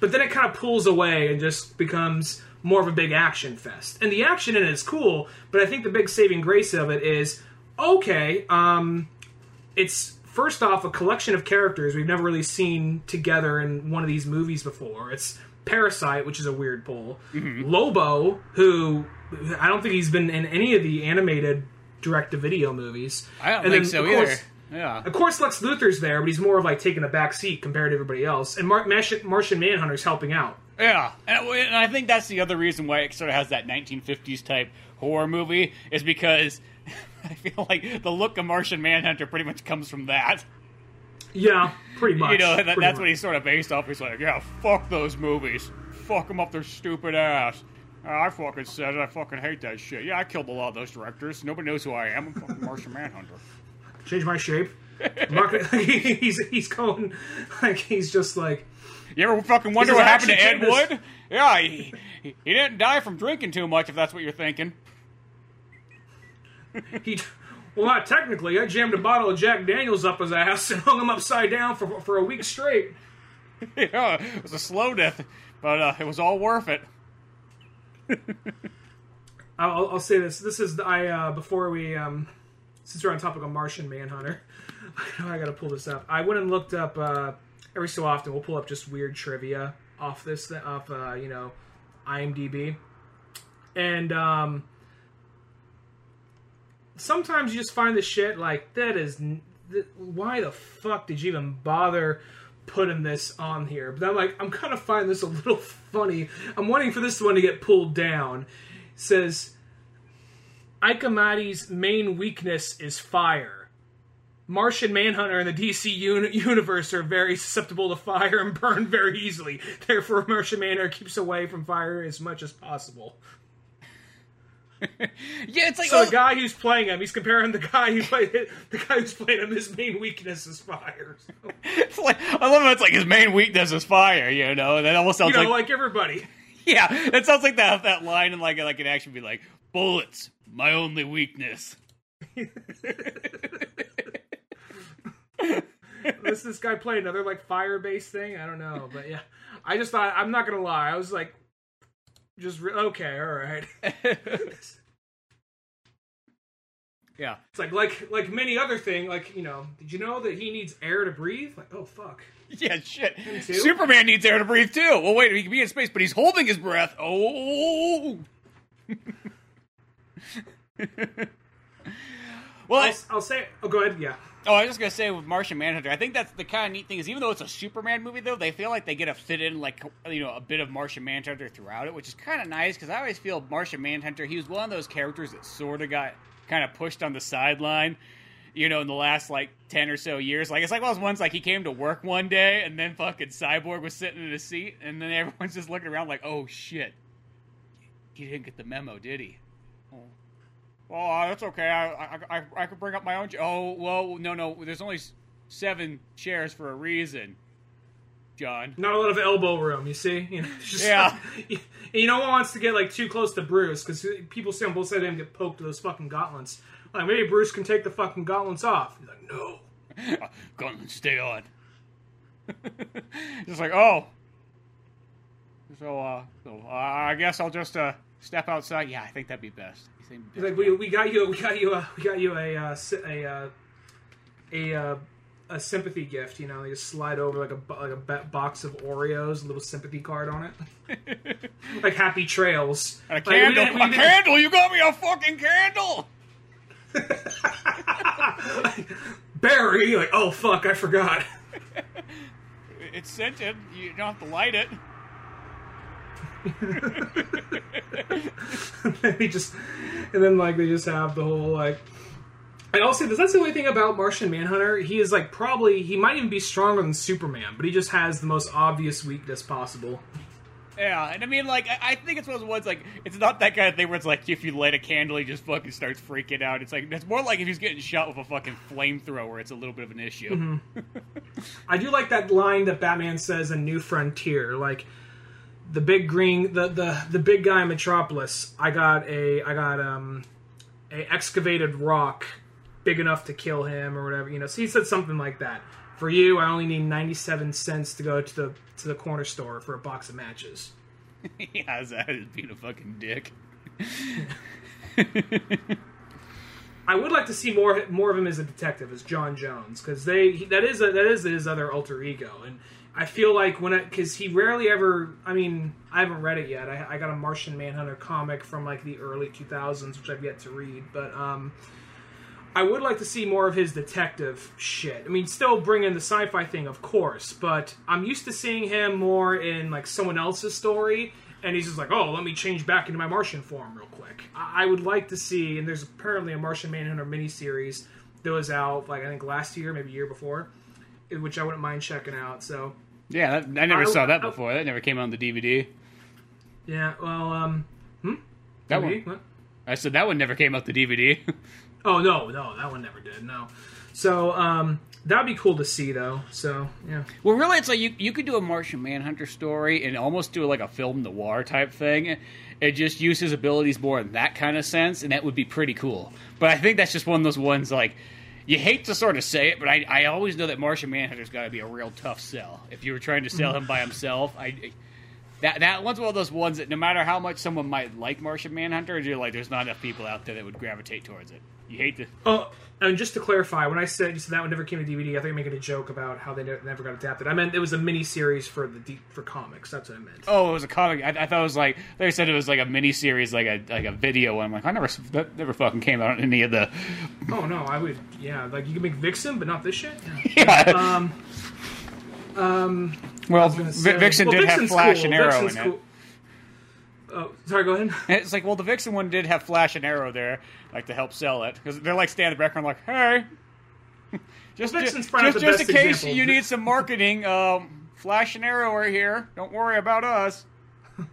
Speaker 2: but then it kind of pulls away and just becomes more of a big action fest. And the action in it is cool, but I think the big saving grace of it is okay. Um, it's first off a collection of characters we've never really seen together in one of these movies before. It's Parasite, which is a weird pull. Lobo, who I don't think he's been in any of the animated direct-to-video movies.
Speaker 1: I don't
Speaker 2: And
Speaker 1: think
Speaker 2: then,
Speaker 1: so
Speaker 2: of
Speaker 1: either.
Speaker 2: course-
Speaker 1: yeah.
Speaker 2: Of course, Lex Luthor's there, but he's more of like taking a back seat compared to everybody else. And Mar- Martian, Martian Manhunter's helping out.
Speaker 1: Yeah, and, and I think that's the other reason why it sort of has that 1950s type horror movie is because I feel like the look of Martian Manhunter pretty much comes from that.
Speaker 2: Yeah, pretty much.
Speaker 1: you know, that, that's
Speaker 2: much.
Speaker 1: what he's sort of based off. He's like, yeah, fuck those movies, fuck them up their stupid ass. Ah, I fucking said it. I fucking hate that shit. Yeah, I killed a lot of those directors. Nobody knows who I am. I'm fucking Martian Manhunter.
Speaker 2: change my shape. Gonna, he's he's going like he's just like
Speaker 1: You ever fucking wonder what happened to Ed Wood? Yeah, he, he, he didn't die from drinking too much, if that's what you're thinking.
Speaker 2: he. Well, not technically. I jammed a bottle of Jack Daniels up his ass and hung him upside down for for a week straight.
Speaker 1: yeah, it was a slow death, but uh, it was all worth it.
Speaker 2: I'll, I'll say this. This is the, I uh, before we um, since we're on topic of Martian Manhunter, I gotta pull this up. I went and looked up uh, every so often. We'll pull up just weird trivia off this off uh, you know IMDb, and um, sometimes you just find the shit like that is th- why the fuck did you even bother putting this on here but i'm like i'm kind of finding this a little funny i'm waiting for this one to get pulled down It says Ike Amadi's main weakness is fire. Martian Manhunter and the DC uni- universe are very susceptible to fire and burn very easily. Therefore, Martian Manhunter keeps away from fire as much as possible.
Speaker 1: Yeah, it's like
Speaker 2: So
Speaker 1: oh,
Speaker 2: the guy who's playing him, he's comparing the guy who played the guy who's playing him. His main weakness is fire. So,
Speaker 1: it's like I love how it's like his main weakness is fire. You know, that almost
Speaker 2: you
Speaker 1: sounds
Speaker 2: know,
Speaker 1: like,
Speaker 2: like everybody.
Speaker 1: yeah, it sounds like that that line and like like it actually be like bullets, my only weakness.
Speaker 2: This this guy play another like fire based thing? I don't know, but yeah, I just thought I'm not gonna lie. I was like, just re- okay, all right.
Speaker 1: Yeah,
Speaker 2: It's like like like many other thing. Like you know, did you know that he needs air to breathe? Like oh fuck.
Speaker 1: yeah, shit. Superman needs air to breathe too. Well, wait, he can be in space, but he's holding his breath. Oh. well,
Speaker 2: I'll, I'll say. Oh, go ahead. Yeah.
Speaker 1: Oh, I was just gonna say with Martian Manhunter, I think that's the kind of neat thing is even though it's a Superman movie, though they feel like they get to fit in like you know a bit of Martian Manhunter throughout it, which is kind of nice because I always feel Martian Manhunter he was one of those characters that sort of got kind of pushed on the sideline, you know, in the last like ten or so years. Like it's like those ones like he came to work one day and then fucking Cyborg was sitting in his seat and then everyone's just looking around like, oh shit, he didn't get the memo, did he? Oh. Well, uh, that's okay. I, I, I, I could bring up my own. Ch- oh, well, no, no. There's only seven chairs for a reason, John.
Speaker 2: Not a lot of elbow room. You see. You know, just
Speaker 1: Yeah.
Speaker 2: you, you wants to get like too close to Bruce because people see on both sides of him get poked with those fucking gauntlets. Like maybe Bruce can take the fucking gauntlets off. He's like no.
Speaker 1: Gauntlet, stay on. just like, oh. So, uh, so uh, I guess I'll just uh, step outside. Yeah, I think that'd be best. Think
Speaker 2: He's like we, we got you we got you a, we got you a uh, a uh, a uh, a sympathy gift. You know, you just slide over like a like a box of Oreos, a little sympathy card on it, like happy trails.
Speaker 1: a
Speaker 2: Like, we
Speaker 1: candle.
Speaker 2: didn't- we
Speaker 1: a candle. You got me a fucking candle.
Speaker 2: Barry, like oh fuck, I forgot.
Speaker 1: It's scented. You don't have to light it.
Speaker 2: they just and then like they just have the whole like and I'll say this that's the only thing about Martian Manhunter. He is like probably he might even be stronger than Superman, but he just has the most obvious weakness possible.
Speaker 1: Yeah, and I mean, like, I, I think it's one of those ones, like, it's not that kind of thing where it's like, if you light a candle, he just fucking starts freaking out. It's like, it's more like if he's getting shot with a fucking flamethrower, it's a little bit of an issue. Mm-hmm.
Speaker 2: I do like that line that Batman says in New Frontier, like the big green, the the the big guy in Metropolis. I got a I got um a excavated rock big enough to kill him or whatever. You know, so he said something like that. For you, I only need ninety seven cents to go to the to the corner store for a box of matches.
Speaker 1: yeah, that is being a fucking dick.
Speaker 2: I would like to see more more of him as a detective, as John Jones, because they he- that is a, that is his other alter ego, and I feel like when it because he rarely ever. I mean, I haven't read it yet. I, I got a Martian Manhunter comic from like the early two thousands, which I've yet to read, but um, I would like to see more of his detective shit. I mean, still bring in the sci-fi thing, of course, but I'm used to seeing him more in like someone else's story, and he's just like, "Oh, let me change back into my Martian form real quick." I, I would like to see, and there's apparently a Martian Manhunter miniseries that was out like I think last year, maybe year before, which I wouldn't mind checking out. So
Speaker 1: Yeah, that, I never
Speaker 2: I-
Speaker 1: saw that
Speaker 2: I-
Speaker 1: before. That never came out on the DVD.
Speaker 2: yeah, well, um, hmm?
Speaker 1: That
Speaker 2: DVD?
Speaker 1: one.
Speaker 2: What?
Speaker 1: I said that one never came out the DVD.
Speaker 2: Oh no, no, that one never did. No. So um, that'd be cool to see though. So yeah.
Speaker 1: well, really, it's like you you could do a Martian Manhunter story and almost do like a film noir type thing, and just use his abilities more in that kind of sense, and that would be pretty cool. But I think that's just one of those ones like. You hate to sort of say it, but I, I always know that Martian Manhunter's got to be a real tough sell. If you were trying to sell him by himself, I that that one's one of those ones that no matter how much someone might like Martian Manhunter, you're like, there's not enough people out there that would gravitate towards it. You hate to.
Speaker 2: Oh, and just to clarify, when I said you said that one never came to DVD, I think I'm making a joke about how they never got adapted. I meant it was a mini series for the for comics. That's what I meant.
Speaker 1: Oh, it was a comic. I, I thought it was like they said it was like a mini series, like a like a video. And I'm like, I never that never fucking came out on any of the.
Speaker 2: Oh no, I would. Yeah, like you can make Vixen, but not this shit. Yeah.
Speaker 1: Yeah.
Speaker 2: Um, um,
Speaker 1: well, Vi- Vixen
Speaker 2: well,
Speaker 1: did have Flash
Speaker 2: cool.
Speaker 1: and Arrow
Speaker 2: Vixen's
Speaker 1: in it.
Speaker 2: cool. Oh, sorry. Go ahead.
Speaker 1: And it's like, well, the Vixen one did have Flash and Arrow there, like to help sell it, because they're like standing in the background, like, hey, just
Speaker 2: Well,
Speaker 1: just, just,
Speaker 2: the
Speaker 1: just in case
Speaker 2: example.
Speaker 1: you need some marketing, um, Flash and Arrow are here. Don't worry about us.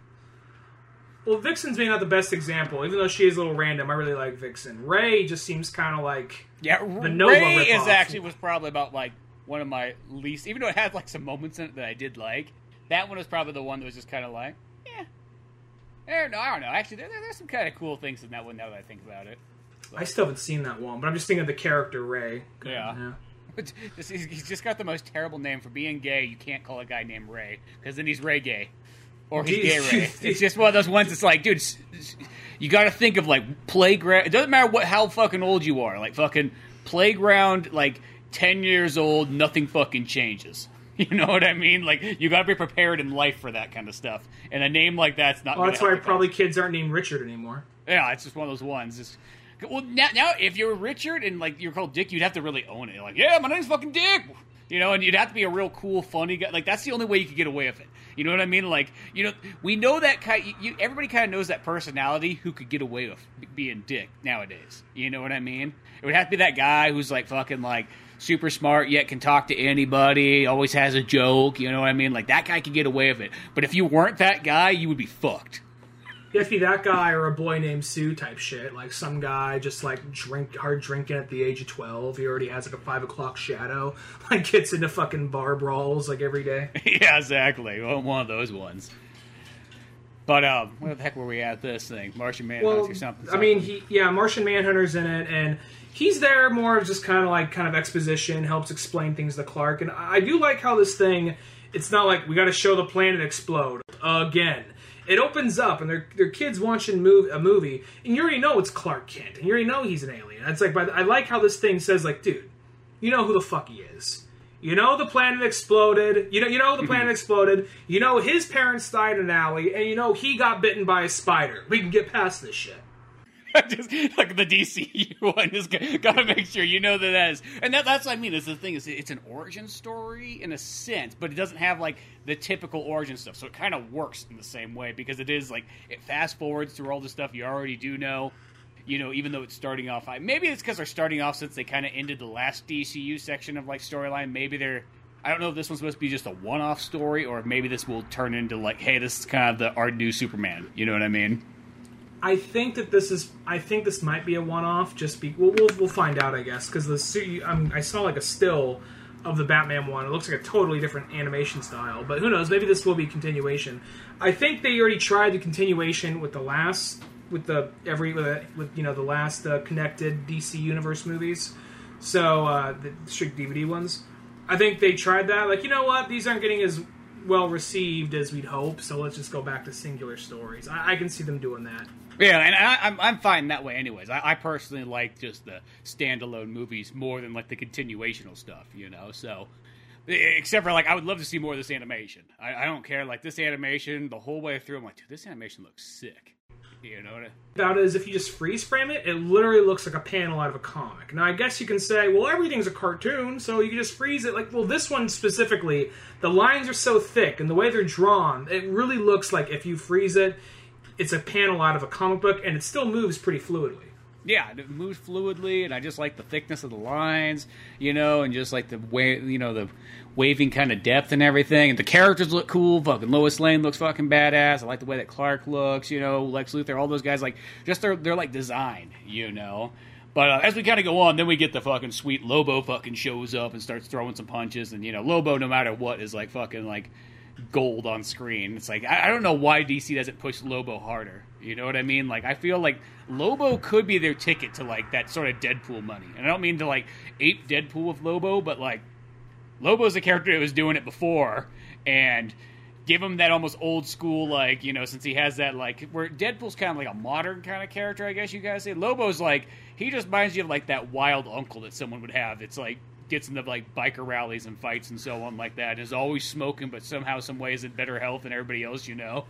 Speaker 2: Well, Vixen's maybe not the best example, even though she is a little random. I really like Vixen. Ray just seems kind of like
Speaker 1: Yeah,
Speaker 2: The Nova
Speaker 1: Ray is actually was probably about like one of my least, even though it had like some moments in it that I did like. That one was probably the one that was just kind of like, yeah. There, no, I don't know. Actually, there, there- there's some kind of cool things in that one now that I think about it.
Speaker 2: I still haven't seen that one, but I'm just thinking of the character Ray.
Speaker 1: Yeah. But he's, just got the most terrible name for being gay. You can't call a guy named Ray because then he's Ray gay, or he's gay Ray. It's just one of those ones. It's like, dude, you got to think of like playground. It doesn't matter what how fucking old you are. Like fucking playground, like ten years old, nothing fucking changes. You know what I mean? Like you got to be prepared in life for that kind of stuff. And a name like that's not.
Speaker 2: Well, that's why
Speaker 1: with that.
Speaker 2: probably kids aren't named Richard anymore.
Speaker 1: Yeah, it's just one of those ones. It's, well, now, now if you're Richard and like you're called Dick, you'd have to really own it. Like, yeah, my name's fucking Dick. You know, and you'd have to be a real cool, funny guy. Like that's the only way you could get away with it. You know what I mean? Like, you know, we know that kind. You, you, everybody kind of knows that personality who could get away with being Dick nowadays. You know what I mean? It would have to be that guy who's like fucking like super smart yet can talk to anybody, always has a joke. You know what I mean? Like that guy could get away with it. But if you weren't that guy, you would be fucked.
Speaker 2: You have to be that guy or a boy named Sue type shit. Like some guy just like drink hard drinking at the age of twelve. He already has like a five o'clock shadow. Like gets into fucking bar brawls like every day.
Speaker 1: yeah, exactly. Well, one of those ones. But um, where the heck were we at this thing? Martian Manhunt
Speaker 2: Well,
Speaker 1: or something?
Speaker 2: I mean, he yeah, Martian Manhunter's in it, and he's there more of just kind of like kind of exposition, helps explain things to Clark, and I do like how this thing. It's not like we got to show the planet explode again. It opens up, and they're, they're kids watching move, a movie, and you already know it's Clark Kent, and you already know he's an alien. It's like, I like how this thing says, like, dude, you know who the fuck he is. You know the planet exploded. You know you know the mm-hmm. planet exploded. You know his parents died in an alley, and you know he got bitten by a spider. We can get past this shit.
Speaker 1: just like the DCU one, just gotta make sure you know that that is, and that, that's what I mean. Is the thing is it's an origin story in a sense, but it doesn't have like the typical origin stuff, so it kind of works in the same way because it is like it fast forwards through all the stuff you already do know. You know, even though it's starting off, maybe it's because they're starting off since they kind of ended the last DCU section of like storyline. Maybe they're I don't know if this one's supposed to be just a one-off story or maybe this will turn into like, hey, this is kind of the our new Superman. You know what I mean?
Speaker 2: I think that this is. I think this might be a one-off. Just be. We'll we'll, we'll find out, I guess, because the um, I saw like a still of the Batman one. It looks like a totally different animation style, but who knows? Maybe this will be continuation. I think they already tried the continuation with the last with the every with, with you know the last uh, connected DC universe movies. So uh, the strict DVD ones. I think they tried that. Like, you know what? These aren't getting as well received as we'd hope, so let's just go back to singular stories. I, I can see them doing that.
Speaker 1: Yeah, and I, am I'm, I'm fine that way, anyways. I, I, personally like just the standalone movies more than like the continuational stuff, you know. So, except for like, I would love to see more of this animation. I, I don't care. Like this animation, the whole way through, I'm like, dude, this animation looks sick. You know what I
Speaker 2: About it is if you just freeze frame it, it literally looks like a panel out of a comic. Now I guess you can say, well, everything's a cartoon, so you can just freeze it. Like, well, this one specifically, the lines are so thick and the way they're drawn, it really looks like if you freeze it, it's a panel out of a comic book, and it still moves pretty fluidly
Speaker 1: yeah, it moves fluidly, and I just like the thickness of the lines, you know, and just like the way, you know, the waving kind of depth and everything. And the characters look cool. Fucking Lois Lane looks fucking badass. I like the way that Clark looks, you know, Lex Luthor, all those guys. Like, just they're they're like designed, you know. But uh, as we kind of go on, then we get the fucking sweet Lobo fucking shows up and starts throwing some punches, and you know, Lobo, no matter what, is like fucking like gold on screen. It's like I, I don't know why DC doesn't push Lobo harder. You know what I mean? Like I feel like Lobo could be their ticket to like that sort of Deadpool money. And I don't mean to like ape Deadpool with Lobo, but like Lobo's a character that was doing it before and give him that almost old school like, you know, since he has that like where Deadpool's kind of like a modern kind of character, I guess you guys say. Lobo's like he just reminds you of like that wild uncle that someone would have. It's like gets into like biker rallies and fights and so on like that. Is always smoking, but somehow, some way is in better health than everybody else you know.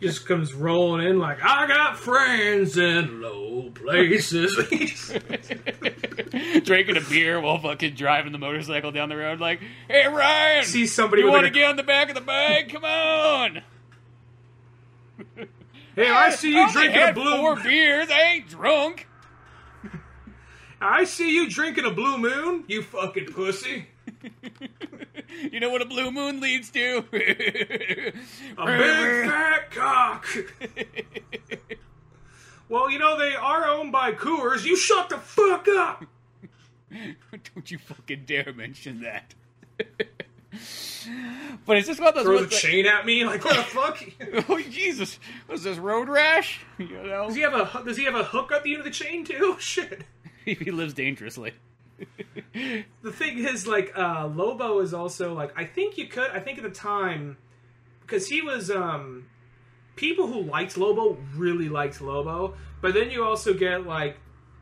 Speaker 2: just comes rolling in like I got friends in low places.
Speaker 1: Drinking a beer while fucking driving the motorcycle down the road, like, "Hey Ryan,
Speaker 2: see somebody
Speaker 1: you
Speaker 2: want
Speaker 1: to get on the back of the bag? Come on."
Speaker 2: Hey, I see you drinking a blue.
Speaker 1: Four beers. I ain't drunk.
Speaker 2: I see you drinking a blue moon. You fucking pussy.
Speaker 1: you know what a blue moon leads to?
Speaker 2: a big fat cock. well, you know they are owned by Coors. You shut the fuck up.
Speaker 1: Don't you fucking dare mention that. but it's just of those
Speaker 2: throw the chain at me like what the fuck?
Speaker 1: oh Jesus! Was this road rash? You know?
Speaker 2: Does he have a Does he have a hook at the end of the chain too? Shit.
Speaker 1: He lives dangerously
Speaker 2: the thing is, like, uh, Lobo is also like I think you could. I think at the time because he was um, people who liked Lobo really liked Lobo, but then you also get like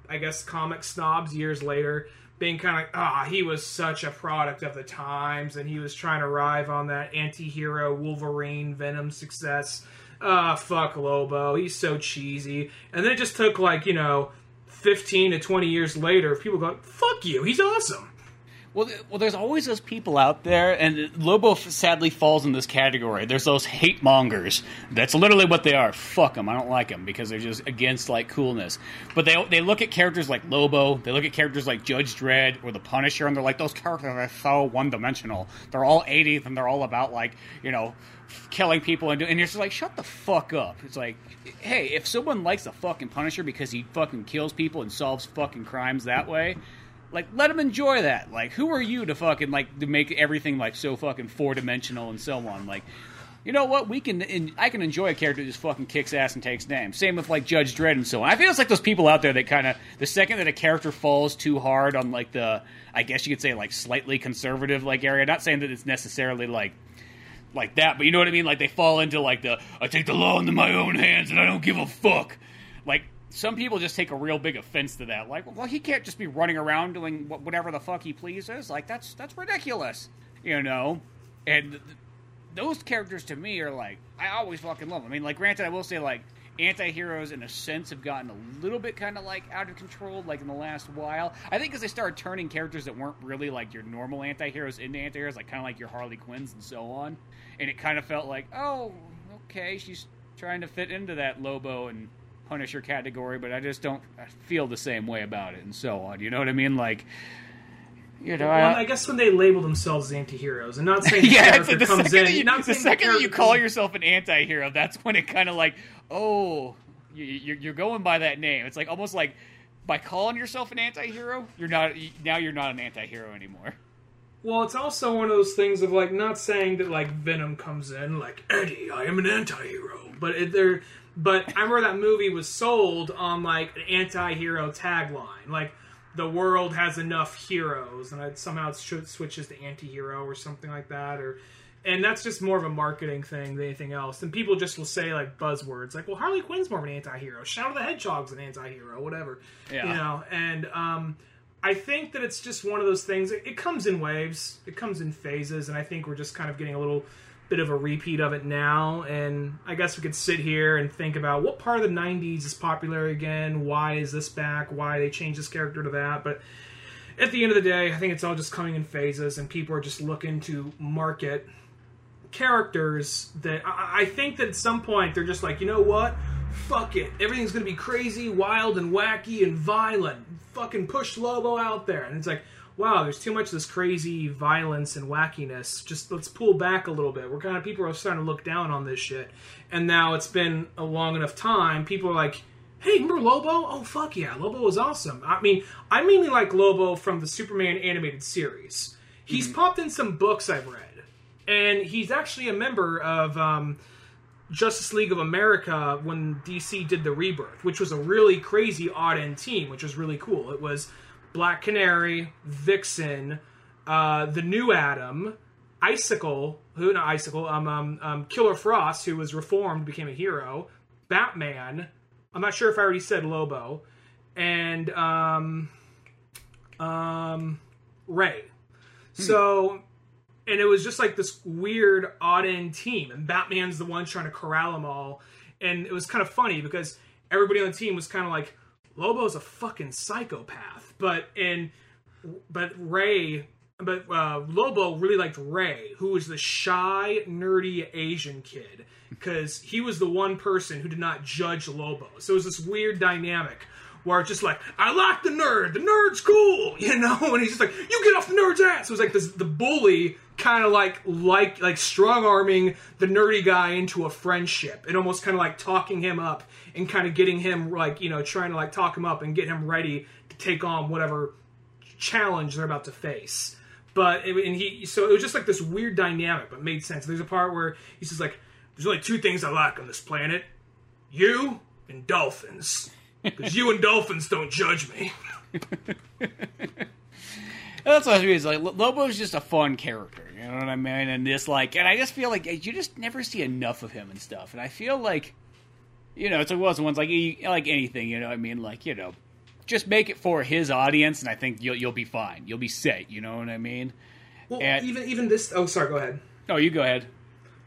Speaker 2: I guess comic snobs years later being kind of like, ah, he was such a product of the times, and he was trying to arrive on that anti-hero Wolverine Venom success. Ah, fuck Lobo, he's so cheesy. And then it just took like you know 15 to 20 years later, people go, fuck you, he's awesome.
Speaker 1: Well, well, there's always those people out there, and Lobo sadly falls in this category. There's those hate mongers. That's literally what they are. Fuck them. I don't like them because they're just against like coolness. But they they look at characters like Lobo. They look at characters like Judge Dredd or the Punisher, and they're like, those characters are so one dimensional. They're all 80s, and they're all about like you know killing people and, and you're just like shut the fuck up it's like hey if someone likes the fucking punisher because he fucking kills people and solves fucking crimes that way like let them enjoy that like who are you to fucking like to make everything like so fucking four dimensional and so on like you know what? We can. In, I can enjoy a character that just fucking kicks ass and takes names. Same with like Judge Dredd and so on. I feel it's like those people out there that kind of the second that a character falls too hard on like the, I guess you could say like slightly conservative like area. Not saying that it's necessarily like like that, but you know what I mean? Like they fall into like the I take the law into my own hands and I don't give a fuck. Like some people just take a real big offense to that. Like, well, he can't just be running around doing whatever the fuck he pleases. Like that's that's ridiculous, you know. And th- those characters to me are like I always fucking love them. I mean, like granted, I will say like anti-heroes in a sense have gotten a little bit kind of like out of control like in the last while i think because they started turning characters that weren't really like your normal anti-heroes into anti-heroes like kind of like your harley quinns and so on and it kind of felt like oh okay she's trying to fit into that lobo and punisher category but i just don't feel the same way about it and so on you know what i mean like you know,
Speaker 2: Well,
Speaker 1: I,
Speaker 2: I guess when they label themselves as anti-heroes, and not saying
Speaker 1: yeah,
Speaker 2: character
Speaker 1: the
Speaker 2: comes
Speaker 1: second,
Speaker 2: in,
Speaker 1: you, the second that you call yourself an anti-hero, that's when it kind of like, oh, you, you're, you're going by that name. It's like almost like by calling yourself an anti-hero, you're not now you're not an anti-hero anymore.
Speaker 2: Well, it's also one of those things of like not saying that like Venom comes in like Eddie, I am an anti-hero, but it, there. But I remember that movie was sold on like an anti-hero tagline, like the world has enough heroes, and it somehow it switches to anti-hero or something like that, or. And that's just more of a marketing thing than anything else. And people just will say like buzzwords, like, "Well, Harley Quinn's more of an anti-hero. Shadow the Hedgehog's an anti-hero. Whatever."
Speaker 1: Yeah.
Speaker 2: You know, and um, I think that it's just one of those things. It, it comes in waves. It comes in phases, and I think we're just kind of getting a little bit of a repeat of it now. And I guess we could sit here and think about what part of the '90s is popular again. Why is this back? Why they changed this character to that? But at the end of the day, I think it's all just coming in phases, and people are just looking to market characters that I, I think that at some point they're just like, you know what? Fuck it. Everything's gonna be crazy, wild, and wacky and violent. Fucking push Lobo out there, and it's like, wow, there's too much of this crazy violence and wackiness. Just let's pull back a little bit. We're kind of people are starting to look down on this shit, and now it's been a long enough time. People are like. Hey, remember Lobo? Oh fuck yeah, Lobo was awesome. I mean, I mainly like Lobo from the Superman animated series. He's popped in some books I've read and he's actually a member of um, Justice League of America when DC did the Rebirth, which was a really crazy odd end team, which was really cool. It was Black Canary, Vixen, uh, the New Atom, Icicle, who not Icicle, um, um, um, Killer Frost, who was reformed, became a hero, Batman. I'm not sure if I already said Lobo, and um, um, Ray. So and it was just like this weird odd end team and batman's the one trying to corral them all and it was kind of funny because everybody on the team was kind of like lobo's a fucking psychopath but and but ray but uh, lobo really liked ray who was the shy nerdy asian kid because he was the one person who did not judge lobo. So it was this weird dynamic where it's just like, I like the nerd, the nerd's cool, you know, and he's just like, you get off the nerd's ass. So it's like this the bully kind of like like like strong arming the nerdy guy into a friendship. And almost kind of like talking him up and kind of getting him like you know trying to like talk him up and get him ready take on whatever challenge they're about to face. But it, and he so it was just like this weird dynamic, but made sense. There's a part where he says like, "There's only two things I like on this planet: you and dolphins." Because you and dolphins don't judge me.
Speaker 1: That's what I mean. Like Lobo's just a fun character, you know what I mean? And just like, and I just feel like you just never see enough of him and stuff. And I feel like, you know, it's like of those ones like like anything, you know. what I mean, like you know, just make it for his audience, and I think you'll you'll be fine. You'll be set. You know what I mean?
Speaker 2: Well,
Speaker 1: And-
Speaker 2: even even this. Oh, sorry. Go ahead.
Speaker 1: Oh, you go ahead.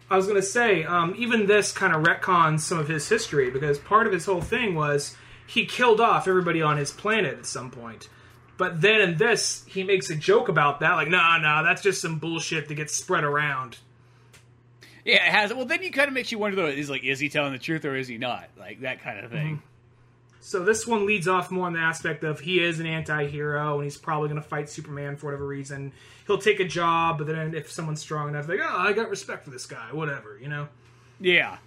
Speaker 2: I was going to say, um, even this kind of retcons some of his history because part of his whole thing was he killed off everybody on his planet at some point. But then in this, he makes a joke about that, like, nah, nah, that's just some bullshit that gets spread around.
Speaker 1: Yeah, it has. Well, then you kind of makes you wonder though. Is like, is he telling the truth or is he not? Like that kind of thing.
Speaker 2: So this one leads off more on the aspect of he is an anti-hero and he's probably going to fight Superman for whatever reason. He'll take a job, but then if someone's strong enough, like, oh, I got respect for this guy, whatever, you know.
Speaker 1: Yeah,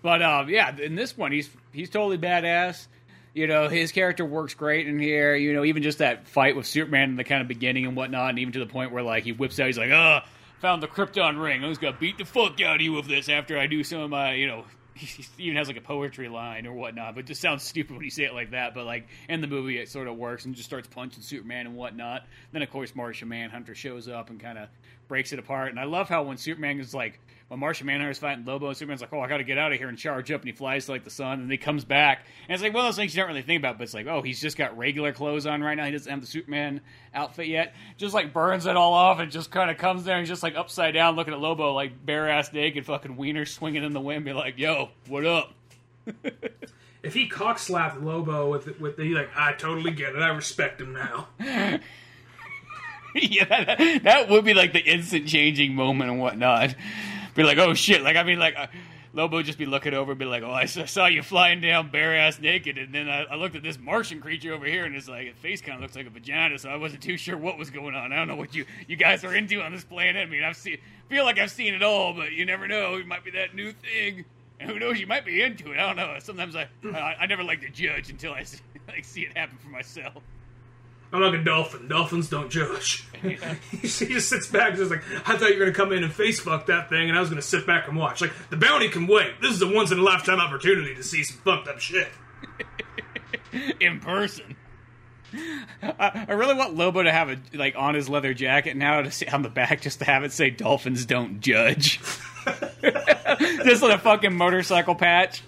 Speaker 1: but um, yeah, in this one, he's he's totally badass. You know, his character works great in here. You know, even just that fight with Superman in the kind of beginning and whatnot, and even to the point where like he whips out, he's like, "Uh, found the Krypton ring. I'm just gonna beat the fuck out of you with this after I do some of my, you know." He even has like a poetry line or whatnot, but it just sounds stupid when you say it like that. But like in the movie, it sort of works and just starts punching Superman and whatnot. Then of course Martian Manhunter shows up and kind of breaks it apart. And I love how when Superman is like, when Martian Manhunter's fighting Lobo, and Superman's like, "Oh, I got to get out of here and charge up," and he flies to like the sun, and then he comes back, and it's like one of those things you don't really think about, but it's like, oh, he's just got regular clothes on right now. He doesn't have the Superman outfit yet. Just like burns it all off, and just kind of comes there and just like upside down, looking at Lobo like bare ass naked, fucking wiener swinging in the wind, be like, "Yo, what up?"
Speaker 2: if he cock slapped Lobo with with the like, I totally get it. I respect him now.
Speaker 1: yeah, that, that would be like the instant changing moment and whatnot. Be like, oh shit! Like I mean, like uh, Lobo would just be looking over, and be like, oh, I saw, you flying down bare ass naked, and then I, I looked at this Martian creature over here, and it's like face kind of looks like a vagina, so I wasn't too sure what was going on. I don't know what you you guys are into on this planet. I mean, I've seen feel like I've seen it all, but you never know. It might be that new thing. And who knows? You might be into it. I don't know. Sometimes I I, I never like to judge until I see, like see it happen for myself.
Speaker 2: I'm like a dolphin. Dolphins don't judge. he just sits back and is like, I thought you were going to come in and face fuck that thing, and I was going to sit back and watch. Like, the bounty can wait. This is a once in a lifetime opportunity to see some fucked up shit.
Speaker 1: in person. I, I really want Lobo to have a like on his leather jacket now to see on the back just to have it say "Dolphins don't judge." just on a fucking motorcycle patch.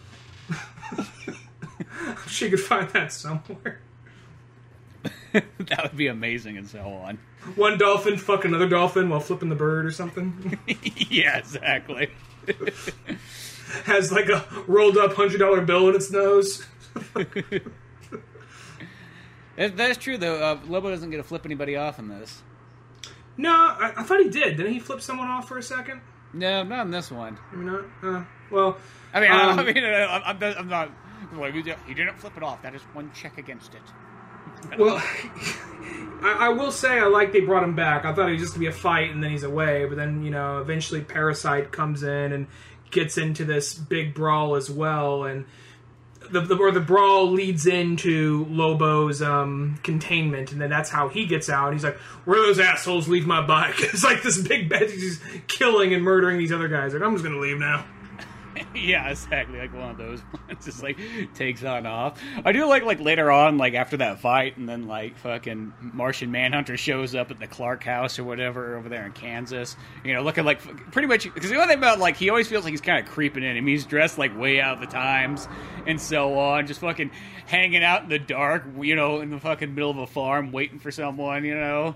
Speaker 2: she could find that somewhere.
Speaker 1: that would be amazing and so on.
Speaker 2: One dolphin fuck another dolphin while flipping the bird or something.
Speaker 1: yeah, exactly.
Speaker 2: Has like a rolled up hundred dollar bill in its nose.
Speaker 1: that, that's true though. Uh, Lobo doesn't get to flip anybody off in this.
Speaker 2: No, I, I, thought he did. Didn't he flip someone off for a second?
Speaker 1: No, not in this one.
Speaker 2: Maybe not. Uh, well,
Speaker 1: I mean,
Speaker 2: um,
Speaker 1: I, I mean, I'm, I'm, I'm not. Like, he didn't flip it off. That is one check against it.
Speaker 2: Well, I, I, will say I like they brought him back. I thought it was just gonna be a fight and then he's away, but then you know eventually Parasite comes in and gets into this big brawl as well, and the, the or the brawl leads into Lobo's um, containment, and then that's how he gets out. He's like, "Where those assholes? Leave my bike!" it's like this big bad. He's killing and murdering these other guys. Like I'm just gonna leave now.
Speaker 1: yeah, exactly. Like one of those ones just like takes on off. I do like like later on, like after that fight, and then like fucking Martian Manhunter shows up at the Clark house or whatever over there in Kansas. You know, looking like pretty much because the only thing about like he always feels like he's kind of creeping in. I mean, he's dressed like way out of the times and so on, just fucking hanging out in the dark. You know, in the fucking middle of a farm, waiting for someone. You know.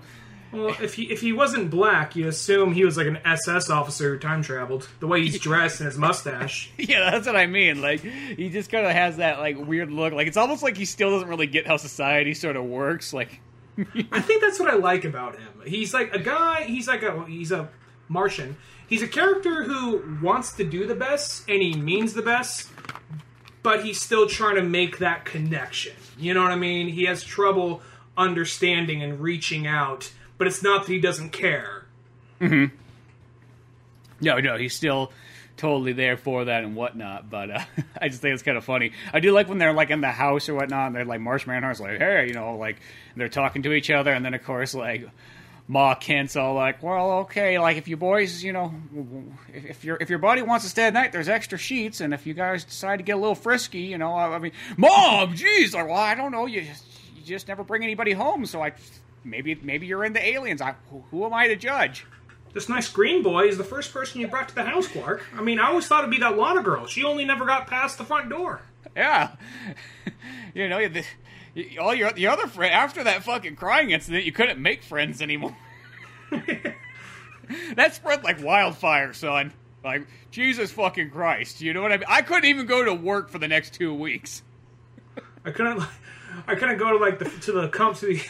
Speaker 2: Well, if he if he wasn't black, you assume he was like an SS officer who time traveled. The way he's dressed and his mustache.
Speaker 1: yeah, that's what I mean. Like he just kind of has that like weird look. Like it's almost like he still doesn't really get how society sort of works. Like
Speaker 2: I think that's what I like about him. He's like a guy. He's like a he's a Martian. He's a character who wants to do the best and he means the best, but he's still trying to make that connection. You know what I mean? He has trouble understanding and reaching out but it's not that he doesn't care.
Speaker 1: Mm-hmm. No, no, he's still totally there for that and whatnot. But uh, I just think it's kind of funny. I do like when they're like in the house or whatnot, and they're like Marsh like, hey, you know, like they're talking to each other, and then of course like. Ma Kent's all like, well, okay, like if you boys, you know, if, if your if your buddy wants to stay at night, there's extra sheets, and if you guys decide to get a little frisky, you know, I, I mean, Mom, jeez, like, well, I don't know, you you just never bring anybody home, so I maybe maybe you're into aliens. I, who, who, am I to judge?
Speaker 2: This nice green boy is the first person you brought to the house, Clark. I mean, I always thought it'd be that Lana girl. She only never got past the front door.
Speaker 1: Yeah, you know, the, all your the other friend after that fucking crying incident, you couldn't make friends anymore. that spread like wildfire, son. Like Jesus fucking Christ, you know what I mean? I couldn't even go to work for the next two weeks.
Speaker 2: I couldn't. I couldn't go to like the to the to the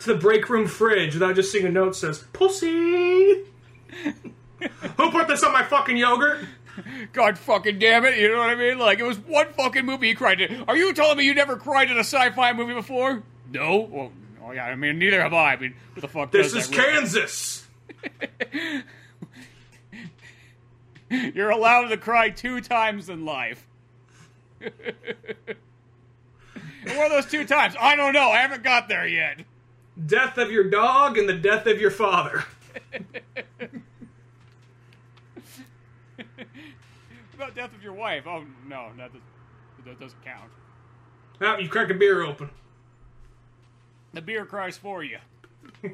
Speaker 2: to the break room fridge without just seeing a note that says "pussy." Who put this on my fucking yogurt?
Speaker 1: God fucking damn it! You know what I mean? Like it was one fucking movie you cried in. Are you telling me you never cried in a sci-fi movie before? No. Well, oh yeah. I mean, neither have I. I mean, who the fuck?
Speaker 2: This is Kansas.
Speaker 1: You're allowed to cry two times in life. what are those two times? I don't know. I haven't got there yet
Speaker 2: death of your dog and the death of your father.
Speaker 1: about death of your wife? Oh no, that, does, that doesn't count.
Speaker 2: Now you crack a beer open.
Speaker 1: The beer cries for you.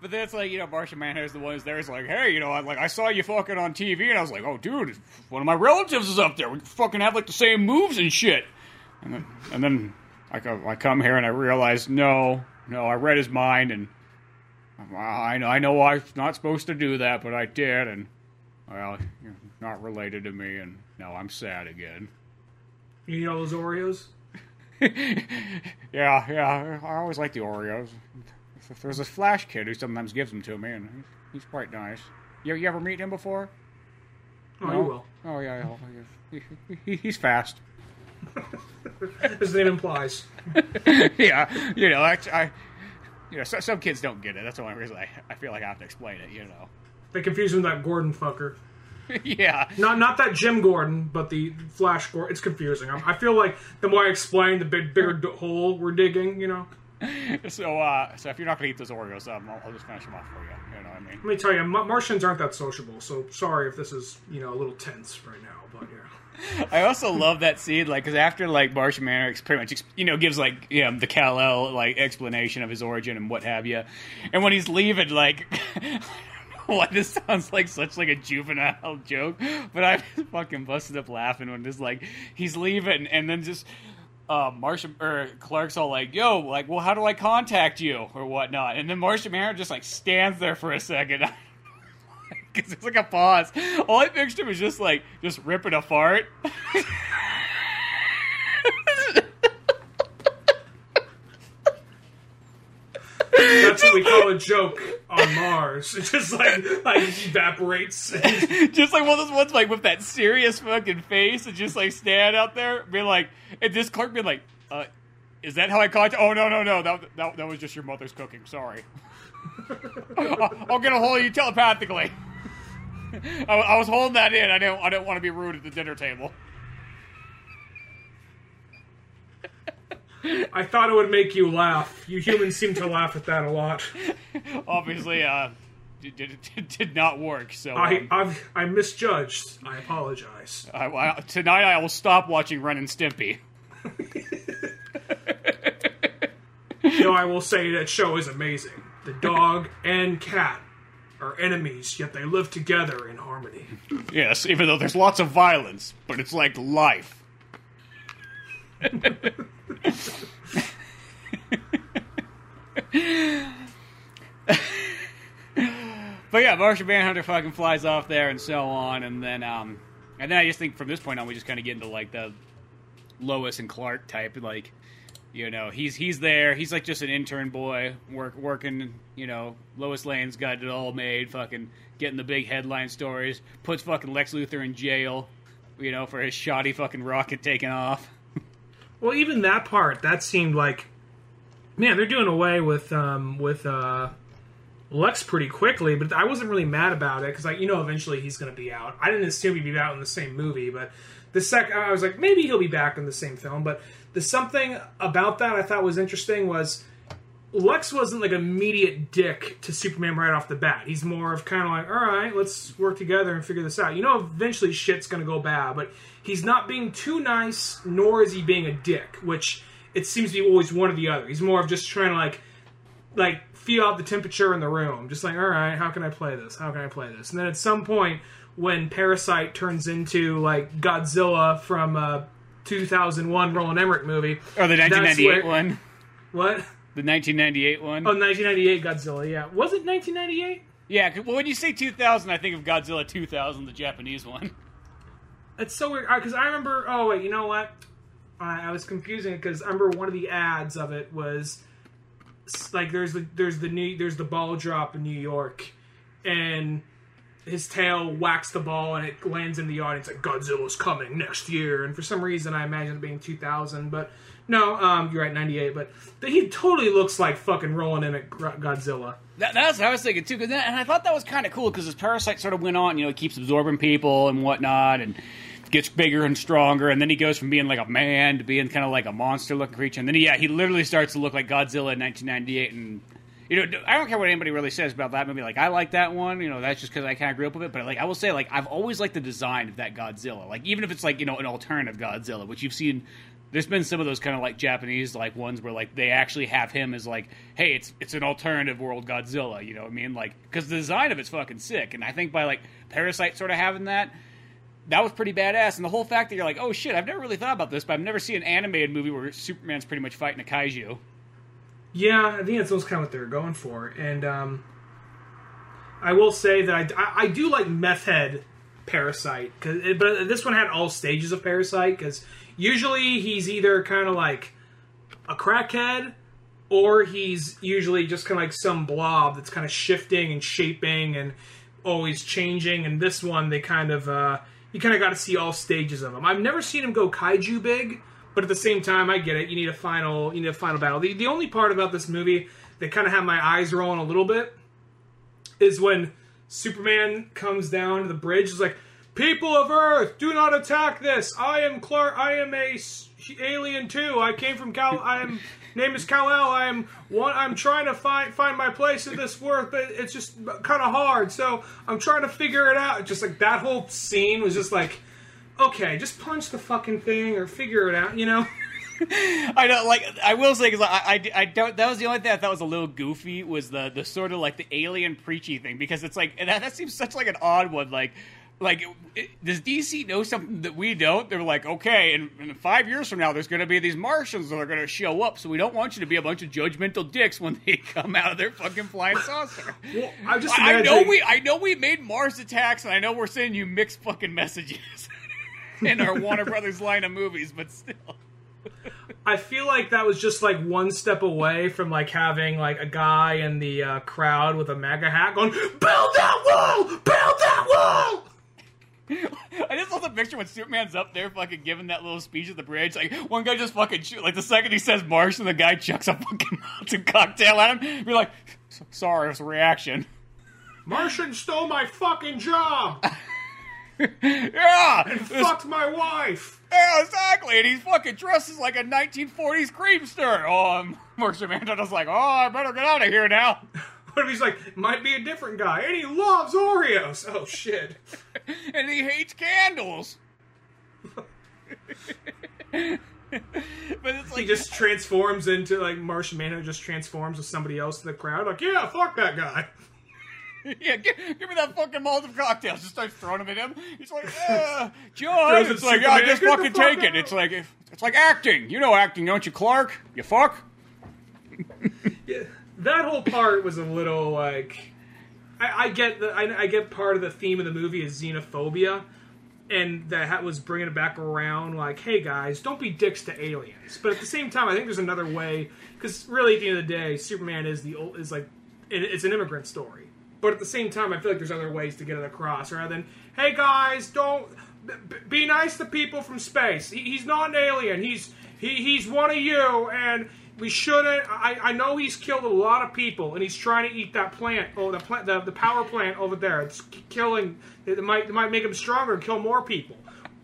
Speaker 1: but that's like you know, Martian Manhunter's the one who's there. Is like, hey, you know, I, like I saw you fucking on TV, and I was like, oh, dude, one of my relatives is up there. We fucking have like the same moves and shit. And then, and then I come, I come here and I realize, no, no, I read his mind and I know, I know I'm not supposed to do that, but I did, and well, not related to me, and now I'm sad again.
Speaker 2: You need all those Oreos?
Speaker 1: yeah, yeah, I always like the Oreos. There's this Flash kid who sometimes gives them to me, and he's quite nice. You, you ever meet him before?
Speaker 2: Oh,
Speaker 1: No?
Speaker 2: you will.
Speaker 1: Oh yeah, yeah. He, he, he's fast.
Speaker 2: As the name implies.
Speaker 1: yeah, you know, I, I you know, so, some kids don't get it. That's the only reason I, I feel like I have to explain it. You know.
Speaker 2: They confuse him with that Gordon fucker.
Speaker 1: yeah.
Speaker 2: Not not that Jim Gordon, but the Flash Gordon. It's confusing. I, I feel like the more I explain, the big bigger hole we're digging. You know.
Speaker 1: So, uh, so if you're not gonna eat those Oreos, um, I'll, I'll just finish them off for you. You know what I mean?
Speaker 2: Let me tell you, Martians aren't that sociable. So sorry if this is you know a little tense right now, but yeah.
Speaker 1: I also love that scene, like, because after like Martian Manhunter pretty much, you know, gives like you know, the Kal El like explanation of his origin and what have you, and when he's leaving, like. Why this sounds like such like a juvenile joke, but I fucking busted up laughing when just like he's leaving and then just uh, Martian or Clark's all like, "Yo, like, well, how do I contact you or whatnot?" And then Martian Manhunter just like stands there for a second. Because it's like a pause. All I pictured was just like just ripping a fart.
Speaker 2: That's what we call a joke on Mars. It just like like evaporates.
Speaker 1: just like one of those ones like with that serious fucking face and just like stand out there, be like, and this Clark being like, uh, "Is that how I caught you?" Oh no no no, that that, that was just your mother's cooking. Sorry. I'll, I'll get a hold of you telepathically. I, I was holding that in. I didn't. I didn't want to be rude at the dinner table.
Speaker 2: I thought it would make you laugh. You humans seem to laugh at that a lot.
Speaker 1: Obviously, uh, did, did, did not work. So
Speaker 2: I
Speaker 1: um,
Speaker 2: I've, I misjudged. I apologize.
Speaker 1: I, I, tonight I will stop watching Ren and Stimpy.
Speaker 2: You know, I will say that show is amazing. The dog and cat are enemies, yet they live together in harmony.
Speaker 1: Yes, even though there's lots of violence, but it's like life. but yeah, Martian Manhunter fucking flies off there and so on, and then um, and then I just think from this point on we just kind of get into like the Lois and Clark type, like you know he's he's there, he's like just an intern boy work working, you know Lois Lane's got it all made, fucking getting the big headline stories, puts fucking Lex Luthor in jail, you know for his shoddy fucking rocket taking off.
Speaker 2: Well, even that part, that seemed like, man, they're doing away with um, with uh, Lex pretty quickly. But I wasn't really mad about it because, like, you know, eventually he's going to be out. I didn't assume he'd be out in the same movie, but the sec, I was like, maybe he'll be back in the same film. But the something about that I thought was interesting was Lex wasn't like an immediate dick to Superman right off the bat. He's more of kind of like, all right, let's work together and figure this out. You know, eventually shit's going to go bad, but he's not being too nice, nor is he being a dick, which it seems to be always one or the other. He's more of just trying to like, like feel out the temperature in the room. Just like, all right, how can I play this? How can I play this? And then at some point, when Parasite turns into like Godzilla from uh, 2001 Roland Emmerich movie,
Speaker 1: Or the
Speaker 2: that's
Speaker 1: 1998
Speaker 2: where-
Speaker 1: one,
Speaker 2: What?
Speaker 1: the 1998 one.
Speaker 2: Oh, 1998 Godzilla. Yeah, was it 1998?
Speaker 1: Yeah. well, when you say 2000, I think of Godzilla 2000, the Japanese one.
Speaker 2: It's so weird uh, because I remember. Oh wait, you know what? I, I was confusing it because I remember one of the ads of it was like there's the there's the new there's the ball drop in New York, and his tail whacks the ball and it lands in the audience like Godzilla's coming next year. And for some reason, I imagine it being 2000, but no, um, you're right, 98. But he totally looks like fucking rolling in at Godzilla.
Speaker 1: That, that's what I was thinking too, cause and I thought that was kind of cool because his parasite sort of went on. You know, he keeps absorbing people and whatnot, and gets bigger and stronger, and then he goes from being like a man to being kind of like a monster-looking creature, and then yeah, he literally starts to look like Godzilla in 1998. And you know, I don't care what anybody really says about that movie. Like, I like that one. You know, that's just because I kind of grew up with it. But like, I will say, like, I've always liked the design of that Godzilla. Like, even if it's like you know an alternative Godzilla, which you've seen there's been some of those kind of like Japanese like ones where like they actually have him as like, hey, it's it's an alternative world Godzilla. You know what I mean? Like because the design of it's fucking sick, and I think by like Parasite sort of having that. That was pretty badass, and the whole fact that you're like, "Oh shit, I've never really thought about this, but I've never seen an animated movie where Superman's pretty much fighting a kaiju."
Speaker 2: Yeah, I think that's kind of what they're going for. And um, I will say that I, I, I do like Meth Head Parasite, it- but this one had all stages of Parasite because usually he's either kind of like a crackhead or he's usually just kind of like some blob that's kind of shifting and shaping and always changing. And this one, they kind of uh, you kind of got to see all stages of him. I've never seen him go kaiju big, but at the same time, I get it. You need a final, you need a final battle. The, the only part about this movie that kind of had my eyes rolling a little bit is when Superman comes down to the bridge. Is like, people of Earth, do not attack this. I am Clark. I am a alien too. I came from Cal. I am name is Kal El. I am one. I'm trying to find find my place in this world, but it's just kind of hard. So I'm trying to figure it out. Just like that whole scene was just like, okay, just punch the fucking thing or figure it out. You know.
Speaker 1: I don't like. I will say because I, I, I don't. That was the only thing I thought was a little goofy was the the sort of like the alien preachy thing because it's like that, that seems such like an odd one. Like, like it, does DC know something that we don't? They're like, okay, and, and five years from now, there's going to be these Martians that are going to show up, so we don't want you to be a bunch of judgmental dicks when they come out of their fucking flying saucer.
Speaker 2: Well, I just
Speaker 1: I, I know we I know we made Mars attacks, and I know we're sending you mixed fucking messages in our Warner Brothers line of movies, but still.
Speaker 2: I feel like that was just like one step away from like having like a guy in the uh, crowd with a MAGA hat going, "Build that wall! Build that wall!"
Speaker 1: I just love the picture when Superman's up there fucking giving that little speech at the bridge. Like, one guy just fucking shoot. Like, the second he says Martian, the guy chucks a fucking Molotov cocktail at him. You're like, sorry, it's a reaction.
Speaker 2: Martian stole my fucking job.
Speaker 1: Yeah! This-
Speaker 2: Fucked my wife.
Speaker 1: yeah, exactly. And he's fucking dresses like a 1940s creamster. Oh, um, Martian Manhunter's like, oh, I better get out of here now.
Speaker 2: What if he's like, might be a different guy, and he loves Oreos? Oh shit!
Speaker 1: and he hates candles. but it's like
Speaker 2: He just transforms into like Manhunter. Just transforms with somebody else in the crowd. Like, yeah, fuck that guy.
Speaker 1: Yeah, give, give me that fucking Molotov cocktails. Just starts throwing them at him. He's like, uh, John.
Speaker 2: Throws it
Speaker 1: It's like,
Speaker 2: Superman.
Speaker 1: yeah, just
Speaker 2: Get the
Speaker 1: fucking
Speaker 2: fuck
Speaker 1: take it. It's like, it's like acting. You know acting, don't you, Clark? You fuck.
Speaker 2: Yeah, that whole part was a little like I, I get the I, I get part of the theme of the movie is xenophobia, and that was bringing it back around like, hey guys, don't be dicks to aliens. But at the same time, I think there's another way because really at the end of the day, Superman is the old is like it, it's an immigrant story. But at the same time, I feel like there's other ways to get it across rather than, hey guys, don't be nice to people from space. He, he's not an alien. He's he, he's one of you, and we shouldn't. I, I know he's killed a lot of people, and he's trying to eat that plant. Oh, the plant, the, the power plant over there. It's killing. It might it might make him stronger and kill more people.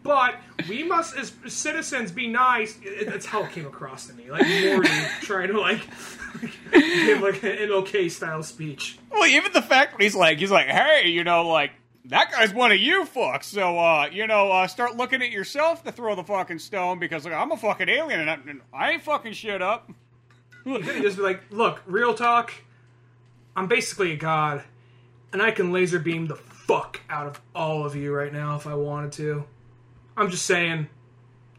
Speaker 2: But we must, as citizens, be nice. That's how it came across to me. Like Morty trying to like give like an okay style speech.
Speaker 1: Well, even the fact that he's like, he's like, hey, you know, like, that guy's one of you fucks. So, uh, you know, uh, start looking at yourself to throw the fucking stone because like, I'm a fucking alien and I, and I ain't fucking shit up.
Speaker 2: He could just be like, look, real talk. I'm basically a god, and I can laser beam the fuck out of all of you right now if I wanted to. I'm just saying.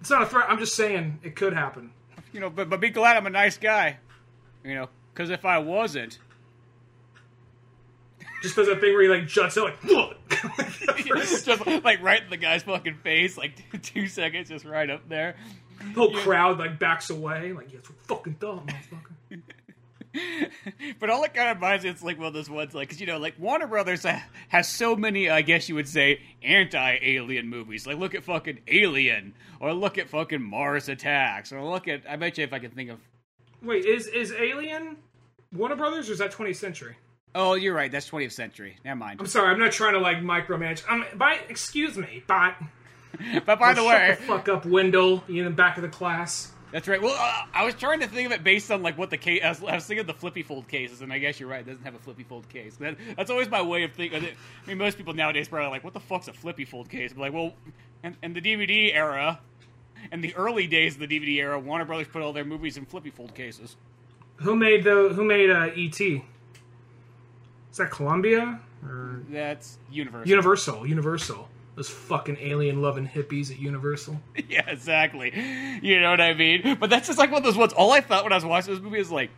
Speaker 2: It's not a threat. I'm just saying it could happen.
Speaker 1: You know, but, but be glad I'm a nice guy. You know, because if I wasn't,
Speaker 2: Just does that thing where he like juts out like,
Speaker 1: just like right in the guy's fucking face, like two seconds, just right up there.
Speaker 2: the whole crowd like backs away. Like, yeah, it's fucking dumb, motherfucker.
Speaker 1: But all it kind of reminds me, it's like well, this ones, like, because, you know, like, Warner Brothers has so many, I guess you would say, anti alien movies. Like, look at fucking Alien, or look at fucking Mars Attacks, or look at, I bet you if I can think of.
Speaker 2: Wait, is is Alien Warner Brothers or is that 20th Century?
Speaker 1: Oh, you're right, that's 20th century. Never mind.
Speaker 2: I'm sorry, I'm not trying to like micromanage. Um, by excuse me, but
Speaker 1: But by the way,
Speaker 2: the fuck up, Wendell. You in the back of the class.
Speaker 1: That's right. Well, uh, I was trying to think of it based on, like, what the case, I was, I was thinking of the flippy fold cases, and I guess you're right, it doesn't have a flippy fold case. That, that's always my way of thinking. I mean, most people nowadays probably like, what the fuck's a flippy fold case? But like, well, and, in the DVD era, and the early days of the DVD era, Warner Brothers put all their movies in flippy fold cases.
Speaker 2: Who made the Who made uh, E.T.? Is that Columbia or
Speaker 1: That's Universal.
Speaker 2: Universal? Universal. Those fucking alien loving hippies at Universal.
Speaker 1: yeah, exactly. You know what I mean? But that's just like one of those ones. All I thought when I was watching this movie is like,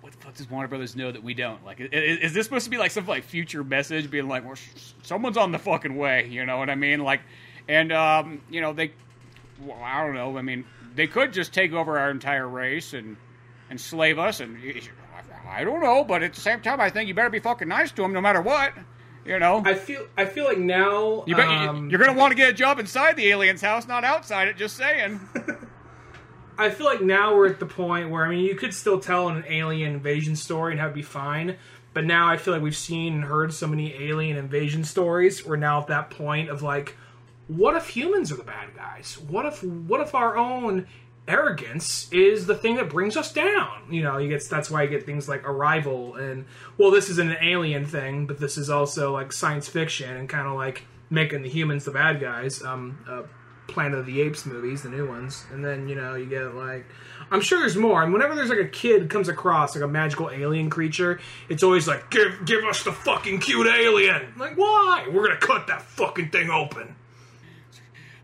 Speaker 1: what the fuck does Warner Brothers know that we don't? Like, is, is this supposed to be like some like future message, being like, well, someone's on the fucking way? You know what I mean? Like, and um, you know they, well, I don't know. I mean, they could just take over our entire race and enslave us, and I don't know. But at the same time, I think you better be fucking nice to them, no matter what. You know,
Speaker 2: I feel I feel like now
Speaker 1: you
Speaker 2: um,
Speaker 1: you're gonna want to get a job inside the alien's house, not outside it. Just saying.
Speaker 2: I feel like now we're at the point where I mean you could still tell an alien invasion story and have it be fine, but now I feel like we've seen and heard so many alien invasion stories. We're now at that point of like, what if humans are the bad guys? What if what if our own arrogance is the thing that brings us down? You know, you get that's why you get things like Arrival and well, this isn't an alien thing, but this is also like science fiction and kind of like making the humans the bad guys. Um, uh, Planet of the Apes movies, the new ones, and then you know you get like, I'm sure there's more. And whenever there's like a kid comes across like a magical alien creature, it's always like, give give us the fucking cute alien. Like why? We're gonna cut that fucking thing open.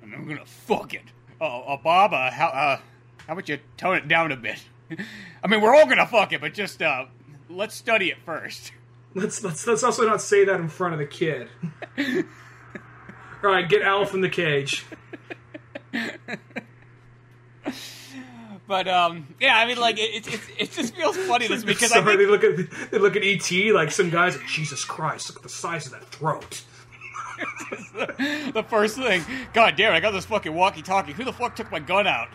Speaker 1: And I'm gonna fuck it. Oh, uh, Bob, uh, how uh, how about you tone it down a bit? I mean, we're all gonna fuck it, but just uh, let's study it first.
Speaker 2: Let's let's let's also not say that in front of the kid. all right, get Al from the cage.
Speaker 1: But um, yeah, I mean, like it, it, it just feels funny this because I think,
Speaker 2: they look at they look at ET like some guys. Like, Jesus Christ! Look at the size of that throat.
Speaker 1: the first thing, God damn, It, I got this fucking walkie-talkie. Who the fuck took my gun out?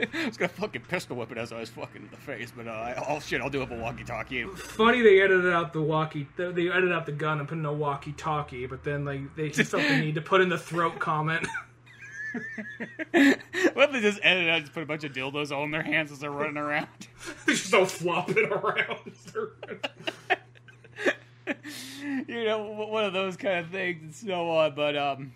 Speaker 1: I was gonna fucking pistol whip it as I was fucking in the face, but uh, I, oh shit, I'll do it with a walkie-talkie.
Speaker 2: Funny they edited out the walkie. They edited out the gun and put in a walkie-talkie, but then like they he felt the need to put in the throat comment.
Speaker 1: what if they just edit out, just put a bunch of dildos all in their hands as they're running around?
Speaker 2: They're just all flopping around.
Speaker 1: you know, one of those kind of things and so on. But um,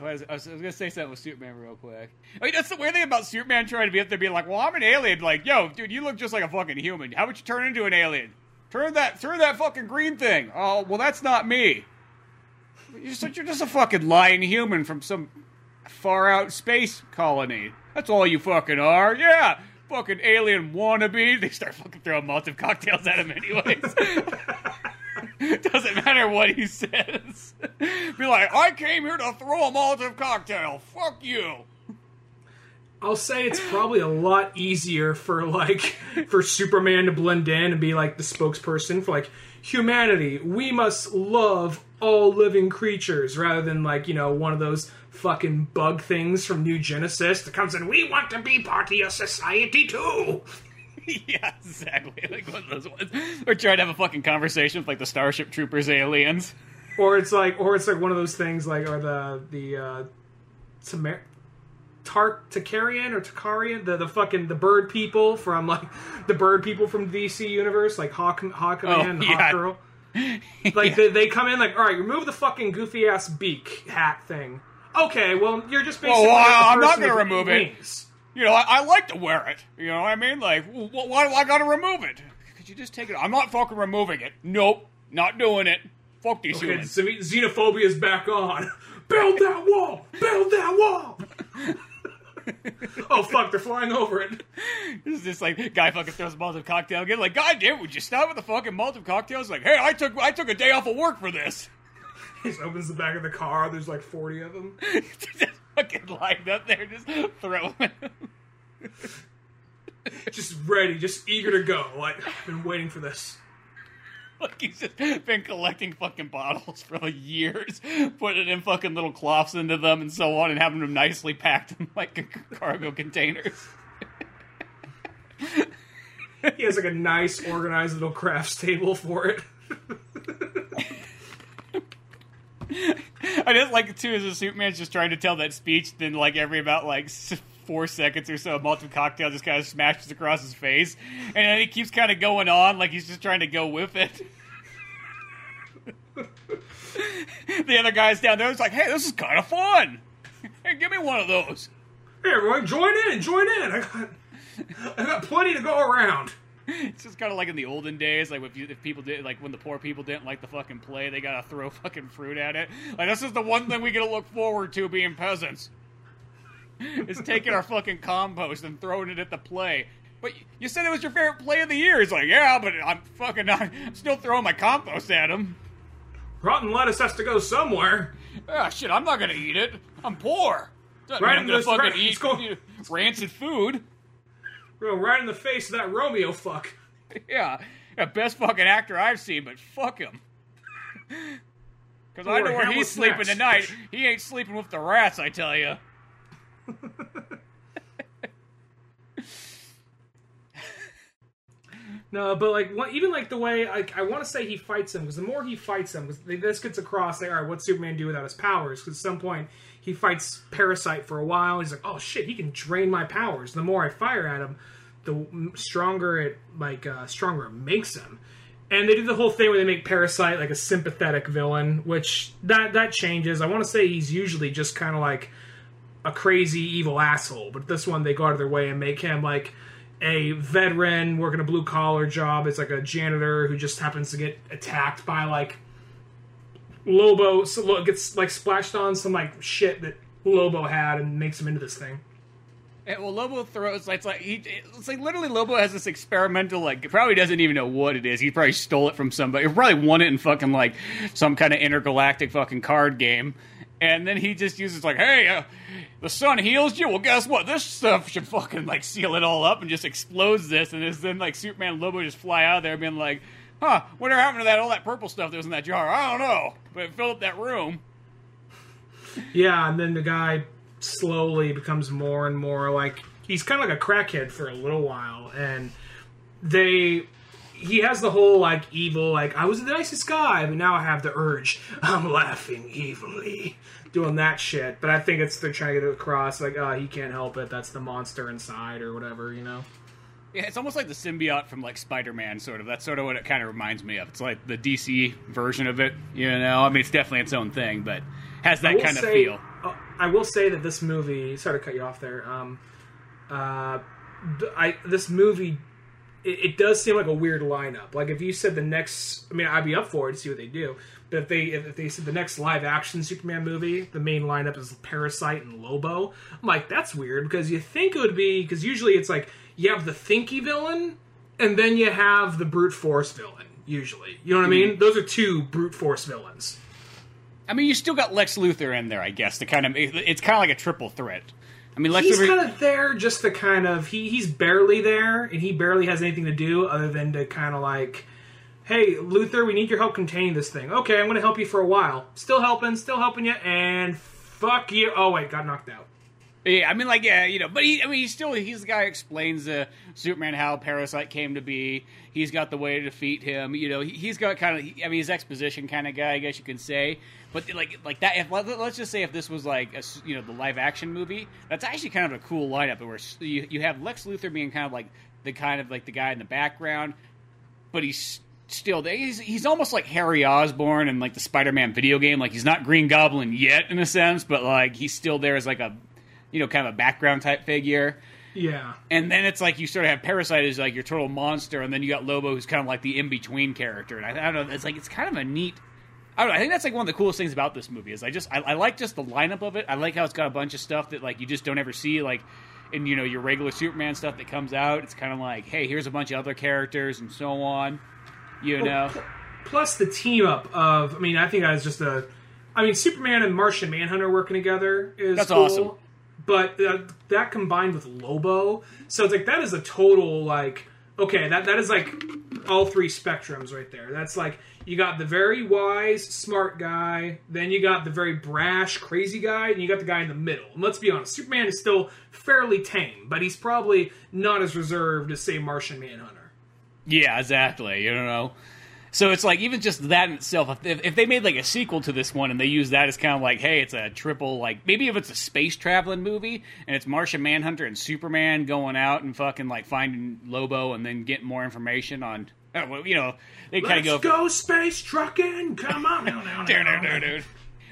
Speaker 1: I was, I was, gonna say something with Superman real quick. I mean, that's the weird thing about Superman trying to be up there, being like, "Well, I'm an alien." Like, yo, dude, you look just like a fucking human. How about you turn into an alien? Turn that, turn that fucking green thing. Oh, well, that's not me. You're just, you're just a fucking lying human from some far out space colony. That's all you fucking are. Yeah, fucking alien wannabe. They start fucking throwing Molotov cocktails at him, anyways. Doesn't matter what he says. Be like, I came here to throw a Molotov cocktail. Fuck you.
Speaker 2: I'll say it's probably a lot easier for like for Superman to blend in and be like the spokesperson for like humanity. We must love all living creatures rather than like, you know, one of those fucking bug things from New Genesis that comes in, we want to be part of your society too.
Speaker 1: yeah, exactly. Like one of those ones. Or trying to have a fucking conversation with like the Starship Troopers aliens.
Speaker 2: Or it's like or it's like one of those things like or the the uh Tamer- Tar- Takarian or Takarian, the the fucking the bird people from like the bird people from DC universe, like Hawk Hawk Man,
Speaker 1: yeah.
Speaker 2: Hawk Girl. Like they, they come in like, all right, remove the fucking goofy ass beak hat thing. Okay, well you're just basically.
Speaker 1: well, I'm not gonna remove it.
Speaker 2: wings.
Speaker 1: You know, I, I like to wear it. You know what I mean? Like, wh- wh- why do I gotta remove it? Could you just take it? I'm not fucking removing it. Nope, not doing it. Fuck these
Speaker 2: Okay,
Speaker 1: humans.
Speaker 2: xen- xenophobia is back on. Build that wall! Build that wall! oh fuck, they're flying over it.
Speaker 1: This is just like guy fucking throws a Molotov cocktail again. Like, God damn, would you stop with the fucking Molotov cocktails? Like, hey, I took I took a day off of work for this.
Speaker 2: He opens the back of the car. There's like 40 of them.
Speaker 1: Fucking lined up there, just throwing.
Speaker 2: Just ready, just eager to go. Like, I've been waiting for this.
Speaker 1: Like he's just been collecting fucking bottles for like years, putting in fucking little cloths into them and so on, and having them nicely packed in like cargo containers.
Speaker 2: He has like a nice, organized little crafts table for it.
Speaker 1: I just like it too as a Superman's just trying to tell that speech, then like every about like four seconds or so, a Molotov cocktail just kind of smashes across his face, and then he keeps kind of going on like he's just trying to go with it. the other guy's down there. was like, hey, this is kind of fun. Hey, give me one of those.
Speaker 2: Hey, everyone, join in, join in. I got, I got plenty to go around.
Speaker 1: It's just kind of like in the olden days, like if, you, if people did, like when the poor people didn't like the fucking play, they gotta throw fucking fruit at it. Like this is the one thing we gotta look forward to being peasants. is taking our fucking compost and throwing it at the play. But you said it was your favorite play of the year. He's like, yeah, but I'm fucking, I'm still throwing my compost at him.
Speaker 2: Rotten lettuce has to go somewhere.
Speaker 1: Ah, shit, I'm not gonna eat it. I'm poor.
Speaker 2: Right
Speaker 1: I'm gonna fucking
Speaker 2: right-
Speaker 1: eat
Speaker 2: it's going-
Speaker 1: you know, rancid food.
Speaker 2: Right in the face of that Romeo fuck.
Speaker 1: Yeah, yeah, best fucking actor I've seen, but fuck him. Because I know where he's sleeping
Speaker 2: next.
Speaker 1: tonight. He ain't sleeping with the rats, I tell you.
Speaker 2: No, but like what, even like the way like I want to say he fights him because the more he fights him, because this gets across like all right, what's Superman do without his powers? Because at some point he fights Parasite for a while. He's like, oh shit, he can drain my powers. The more I fire at him, the stronger it like uh, stronger it makes him. And they do the whole thing where they make Parasite like a sympathetic villain, which that that changes. I want to say he's usually just kind of like a crazy evil asshole, but this one they go out of their way and make him like a veteran working a blue collar job. It's like a janitor who just happens to get attacked by like Lobo. So gets like splashed on some like shit that Lobo had and makes him into this thing.
Speaker 1: Well, Lobo throws it's like he, it's like literally Lobo has this experimental like probably doesn't even know what it is. He probably stole it from somebody. He probably won it in fucking like some kind of intergalactic fucking card game. And then he just uses like, hey, uh, the sun heals you. Well, guess what? This stuff should fucking like seal it all up and just explodes this. And then like Superman Lobo just fly out of there being like, huh, whatever happened to that all that purple stuff that was in that jar? I don't know, but it filled up that room.
Speaker 2: Yeah, and then the guy slowly becomes more and more like he's kind of like a crackhead for a little while, and they he has the whole like evil like I was the nicest guy, but now I have the urge. I'm laughing evilly, doing that shit. But I think it's they're trying to get it across like oh he can't help it. That's the monster inside or whatever, you know.
Speaker 1: Yeah, it's almost like the symbiote from like Spider-Man, sort of. That's sort of what it kind of reminds me of. It's like the DC version of it, you know. I mean, it's definitely its own thing, but has that kind of feel.
Speaker 2: uh, I will say that this movie. Sorry to cut you off there. Um, uh, I this movie. It, it does seem like a weird lineup. Like if you said the next, I mean, I'd be up for it to see what they do. But if they if they said the next live action Superman movie, the main lineup is Parasite and Lobo. I'm like, that's weird because you think it would be because usually it's like you have the thinky villain and then you have the brute force villain. Usually, you know what I mean? Hmm. Those are two brute force villains.
Speaker 1: I mean, you still got Lex Luthor in there, I guess. To kind of, it's kind of like a triple threat. I mean, Lex
Speaker 2: he's
Speaker 1: Luthor.
Speaker 2: kind of there just to kind of he he's barely there and he barely has anything to do other than to kind of like hey luthor we need your help containing this thing. Okay i'm gonna help you for a while. Still helping still helping you and fuck you. Oh wait got knocked out
Speaker 1: Yeah, I mean, like, yeah, you know, but he, I mean, he's still, he's the guy who explains uh, Superman how Parasite came to be. He's got the way to defeat him. You know, he, he's got kind of, I mean, he's exposition kind of guy, I guess you can say. But like, like that. If let, us just say if this was like, a, you know, the live action movie, that's actually kind of a cool lineup. Where you you have Lex Luthor being kind of like the kind of like the guy in the background, but he's still he's he's almost like Harry Osborn in like the Spider-Man video game. Like he's not Green Goblin yet in a sense, but like he's still there as like a you know kind of a background type figure.
Speaker 2: yeah
Speaker 1: And then it's like you sort of have Parasite as like your total monster, and then you got Lobo who's kind of like the in between character. And I, I don't know, it's like it's kind of a neat. I don't know. I think that's like one of the coolest things about this movie is I just I, I like just the lineup of it. I like how it's got a bunch of stuff that like you just don't ever see like in you know your regular Superman stuff that comes out. It's kind of like hey, here's a bunch of other characters and so on. You know,
Speaker 2: plus the team up of i mean i think that is just a i mean superman and martian manhunter working together is
Speaker 1: That's
Speaker 2: cool,
Speaker 1: awesome.
Speaker 2: But uh, that combined with lobo so it's like that is a total like okay that that is like all three spectrums right there. That's like you got the very wise smart guy then you got the very brash crazy guy and you got the guy in the middle. And let's be honest superman is still fairly tame but he's probably not as reserved as say martian manhunter.
Speaker 1: Yeah, exactly. You know, so it's like even just that in itself. If, if they made like a sequel to this one and they use that as kind of like, hey, it's a triple like maybe if it's a space traveling movie and it's Martian Manhunter and Superman going out and fucking like finding Lobo and then getting more information on, oh, well, you know, they kind of go.
Speaker 2: go space trucking come on now, now,
Speaker 1: Dude,
Speaker 2: now.
Speaker 1: dude, dude, dude.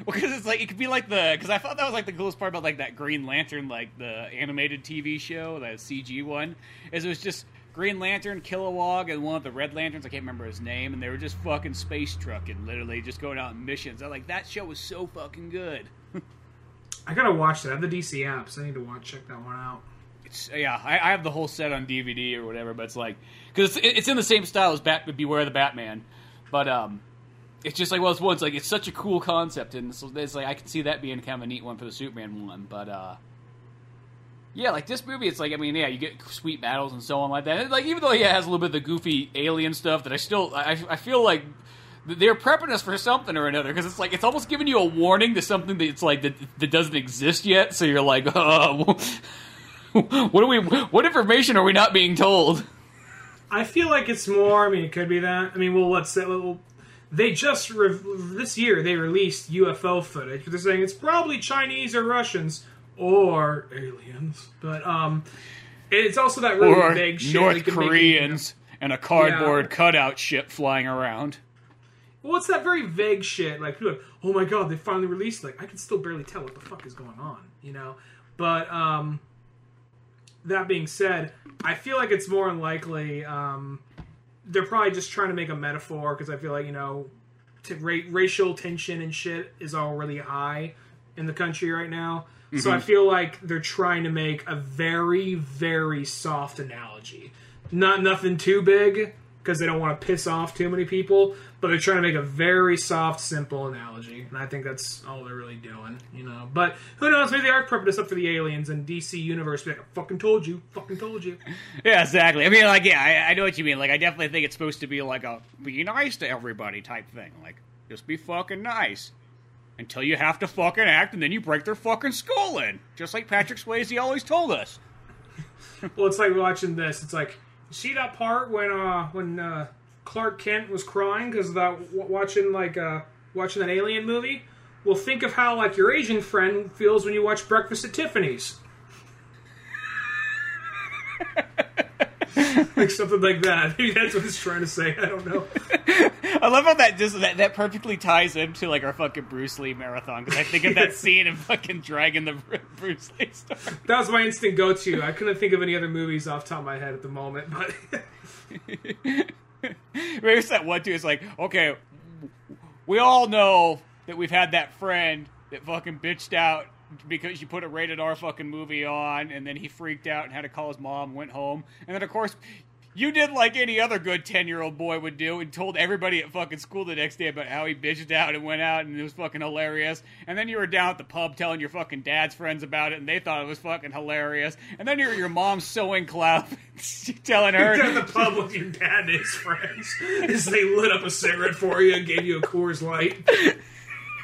Speaker 1: Well, because it's like it could be like the because I thought that was like the coolest part about like that Green Lantern like the animated TV show that CG one is it was just Green Lantern, Kilowog, and one of the Red Lanterns I can't remember his name, and they were just fucking space trucking, literally just going out on missions. I like that show was so fucking good.
Speaker 2: I gotta watch that. I have the DC apps. I need to watch check that one out.
Speaker 1: It's it's yeah, I, I have the whole set on DVD or whatever, but it's like because it's, it's in the same style as Bat Beware the Batman, but um, it's just like well, it's one, it's like it's such a cool concept, and so it's like I can see that being kind of a neat one for the Superman one, but uh. Yeah, like this movie, it's like I mean, yeah, you get sweet battles and so on like that. Like even though yeah, it has a little bit of the goofy alien stuff, that I still I, I feel like they're prepping us for something or another because it's like it's almost giving you a warning to something that it's like that, that doesn't exist yet. So you're like, uh, what are we? What information are we not being told?
Speaker 2: I feel like it's more. I mean, it could be that. I mean, well, let's well, they just re- this year they released UFO footage. They're saying it's probably Chinese or Russians or aliens, but um, it's also that really
Speaker 1: or
Speaker 2: vague shit.
Speaker 1: North
Speaker 2: like, they're making-
Speaker 1: Koreans and a cardboard
Speaker 2: Yeah.
Speaker 1: cutout ship flying around.
Speaker 2: Well, it's that very vague shit. Like, like, oh my god, they finally released. Like, I can still barely tell what the fuck is going on, you know. But um, that being said, I feel like it's more unlikely. Um, they're probably just trying to make a metaphor because I feel like you know, t- ra- racial tension and shit is all really high in the country right now. So I mm-hmm. feel like they're trying to make a very, very soft analogy. Not nothing too big because they don't want to piss off too many people, but they're trying to make a very soft, simple analogy, and I think that's all they're really doing, you know. But who knows? Maybe they are prepping us up for the aliens and DC universe. Like, I fucking told you, fucking told you.
Speaker 1: Yeah, exactly. I mean, like, yeah, I, I know what you mean. Like, I definitely think it's supposed to be like a be nice to everybody type thing. Like, just be fucking nice until you have to fucking act, and then you break their fucking skull in, just like Patrick Swayze always told us.
Speaker 2: Well, it's like watching this. It's like see that part when uh when uh, Clark Kent was crying because of that watching like uh watching that alien movie. Well, think of how like your Asian friend feels when you watch Breakfast at Tiffany's. like something like that. Maybe that's what it's trying to say. I don't know.
Speaker 1: I love how that just that, that perfectly ties into like our fucking Bruce Lee marathon because I think of that scene of fucking Dragon the Bruce Lee Story.
Speaker 2: That was my instant go-to. I couldn't think of any other movies off the top of my head at the moment, but
Speaker 1: Maybe it's that one too. It's like, okay, we all know that we've had that friend that fucking bitched out because you put a rated R fucking movie on, and then he freaked out and had to call his mom, went home, and then of course. You did like any other good ten year old boy would do and told everybody at fucking school the next day about how he bitched out and went out and it was fucking hilarious. And then you were down at the pub telling your fucking dad's friends about it and they thought it was fucking hilarious. And then you're your mom's sewing club telling her
Speaker 2: You're at the pub with your dad and his friends as they lit up a cigarette for you and gave you a Coors Light.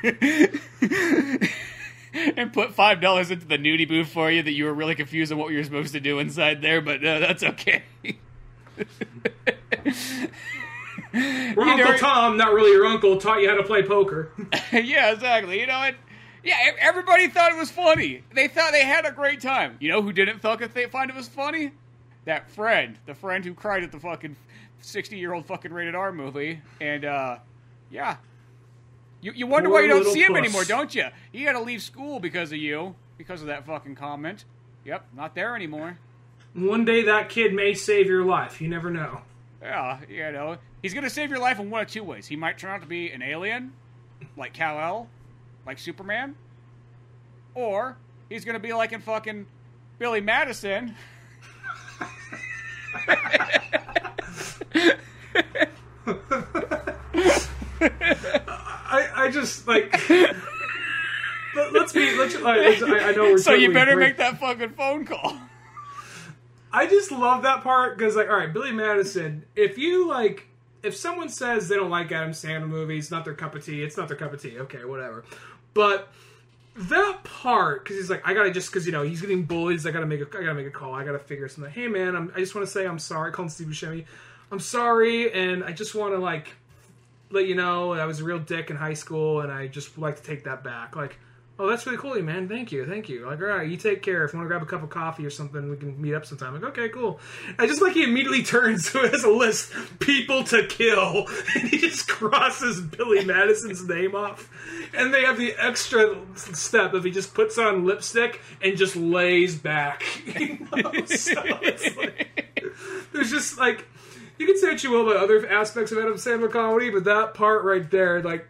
Speaker 1: and put five dollars into the nudie booth for you that you were really confused on what you were supposed to do inside there, but uh, that's okay.
Speaker 2: Your
Speaker 1: You
Speaker 2: Uncle
Speaker 1: know-
Speaker 2: Tom, not really your uncle, taught you how to play poker.
Speaker 1: yeah, exactly. You know it. Yeah, everybody thought it was funny. They thought they had a great time. You know who didn't find it was funny? That friend, the friend who cried at the fucking sixty-year-old fucking rated R movie, and uh, yeah. You, you wonder
Speaker 2: Poor
Speaker 1: why you don't see him
Speaker 2: puss.
Speaker 1: anymore, don't you? He had to leave school because of you, because of that fucking comment. Yep, not there anymore.
Speaker 2: One day that kid may save your life. You never know.
Speaker 1: Yeah, you know, he's gonna save your life in one of two ways. He might turn out to be an alien, like Kal El, like Superman, or he's gonna be like in fucking Billy Madison.
Speaker 2: I, I just like. Let, us be. Let's, all right, let's, I, I know we're.
Speaker 1: So you better
Speaker 2: break-
Speaker 1: make that fucking phone call.
Speaker 2: I just love that part because, like, all right, Billy Madison. If you like, if someone says they don't like Adam Sandler movies, not their cup of tea. It's not their cup of tea. Okay, whatever. But that part, because he's like, I gotta just because you know he's getting bullied. I gotta make a, I gotta make a call. I gotta figure something. Hey man, I'm, I just want to say I'm sorry. Calling Steve Buscemi. I'm sorry, and I just want to like let you know I was a real dick in high school, and I just like to take that back. Like, oh, that's really cool, you, man. Thank you, thank you. Like, all right, you take care. If you want to grab a cup of coffee or something, we can meet up sometime. Like, okay, cool. I just like he immediately turns to his list people to kill, and he just crosses Billy Madison's name off. And they have the extra step if he just puts on lipstick and just lays back. You know? So like, there's just like you can say what you will about other aspects of Adam Sandler comedy, but that part right there, like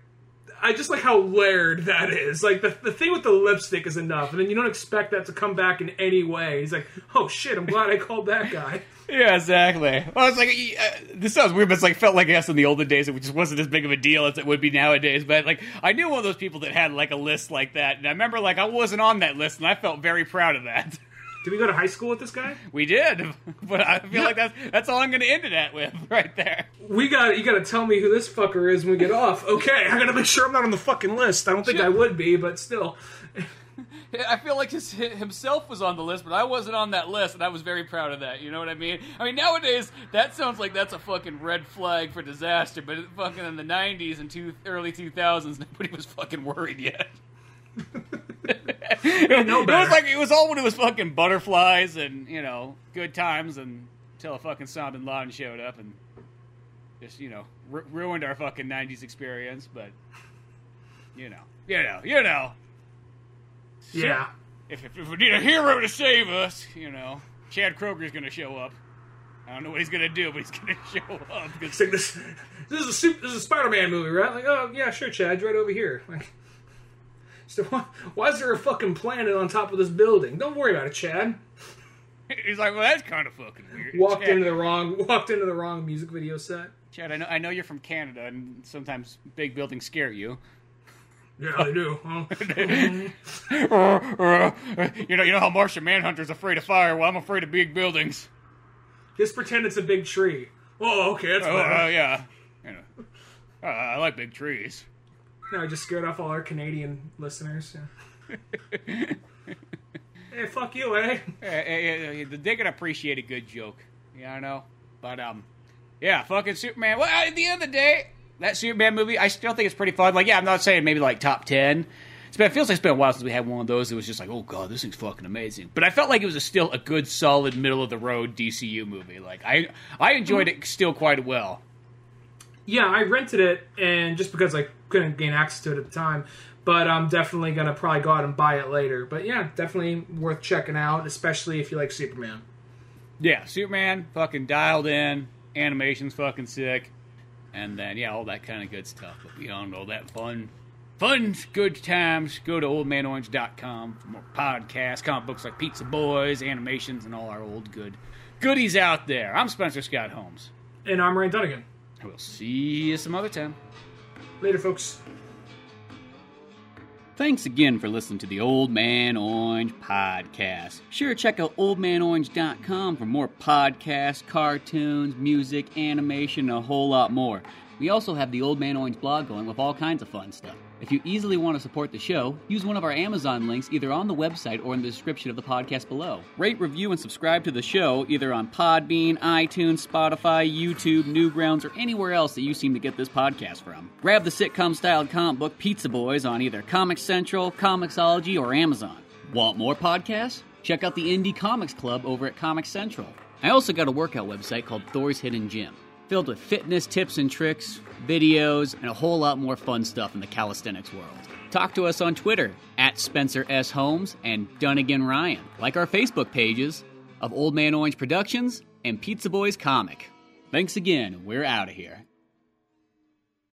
Speaker 2: I just like how layered that is. Like the the thing with the lipstick is enough, and then you don't expect that to come back in any way. He's like, oh shit, I'm glad I called that guy.
Speaker 1: Yeah, exactly. Well, it's like uh, this sounds weird, but it's like felt like guess in the olden days it just wasn't as big of a deal as it would be nowadays. But like I knew one of those people that had like a list like that, and I remember like I wasn't on that list, and I felt very proud of that.
Speaker 2: Did we go to high school with this guy?
Speaker 1: We did, but I feel like that's that's all I'm going to end it at with right there.
Speaker 2: We got you. Got to tell me who this fucker is when we get off. Okay, I got to make sure I'm not on the fucking list. I don't think. I would be, but still.
Speaker 1: I feel like his, himself was on the list, but I wasn't on that list, and I was very proud of that. You know what I mean? I mean, nowadays that sounds like that's a fucking red flag for disaster, but fucking in the '90s and two, early 2000s, nobody was fucking worried yet. It, it was like it was all when it was fucking butterflies and you know good times, and until a fucking Osama bin Laden showed up and just you know ru- ruined our fucking '90s experience. But you know, you know, you know.
Speaker 2: Yeah.
Speaker 1: If, if, if we need a hero to save us, you know, Chad Kroeger's going to show up. I don't know what he's going to do, but he's going to show up. Cause...
Speaker 2: like this. This is a super, this is a Spider-Man movie, right? Like, oh yeah, sure, Chad's right over here. Like, so why, why is there a fucking planet on top of this building? Don't worry about it, Chad.
Speaker 1: he's like, well, that's kind of fucking weird.
Speaker 2: Walked
Speaker 1: Chad,
Speaker 2: into the wrong walked into the wrong music video set.
Speaker 1: Chad, I know, I know you're from Canada, and sometimes big buildings scare you.
Speaker 2: Yeah, they do. Huh?
Speaker 1: you know, you know how Martian Manhunter's afraid of fire. Well, I'm afraid of big buildings.
Speaker 2: Just pretend it's a big tree. Oh, okay, that's
Speaker 1: Oh,
Speaker 2: better.
Speaker 1: uh, yeah. You know, uh, I like big trees.
Speaker 2: No, I just scared off all our Canadian listeners. Yeah. hey, fuck you, eh?
Speaker 1: Eh, eh, They can appreciate a good joke, yeah, I know. But um, yeah, fucking Superman. Well, at the end of the day, that Superman movie, I still think it's pretty fun. Like, yeah, I'm not saying maybe like top ten. It's been, it feels like it's been a while since we had one of those. It was just like, oh god, this thing's fucking amazing. But I felt like it was a, still a good, solid, middle of the road DCU movie. Like, I I enjoyed it still quite well.
Speaker 2: Yeah, I rented it, and just because I couldn't gain access to it at the time, but I'm definitely gonna probably go out and buy it later. But yeah, definitely worth checking out, especially if you like Superman.
Speaker 1: Yeah, Superman, fucking dialed in, animation's fucking sick, and then yeah, all that kind of good stuff. But beyond all that fun, fun, good times, go to oldmanorange.com for more podcasts, comic books like Pizza Boyz, animations, and all our old good goodies out there. I'm Spencer Scott Holmes.
Speaker 2: And I'm Ryan Dunigan.
Speaker 1: We'll see you some other time.
Speaker 2: Later, folks.
Speaker 1: Thanks again for listening to the Old Man Orange podcast. Sure, check out oldmanorange.com for more podcasts, cartoons, music, animation, and a whole lot more. We also have the Old Man Orange blog going with all kinds of fun stuff. If you easily want to support the show, use one of our Amazon links either on the website or in the description of the podcast below. Rate, review, and subscribe to the show either on Podbean, iTunes, Spotify, YouTube, Newgrounds, or anywhere else that you seem to get this podcast from. Grab the sitcom styled comic book Pizza Boyz on either Comix Central, Comixology, or Amazon. Want more podcasts? Check out the Indie Comix Club over at Comix Central. I also got a workout website called Thor's Hidden Gym filled with fitness tips and tricks, videos, and a whole lot more fun stuff in the calisthenics world. Talk to us on Twitter at Spencer S. Holmes and Dunigan Ryan. Like our Facebook pages of Old Man Orange Productions and Pizza Boyz Comic. Thanks again. We're out of here.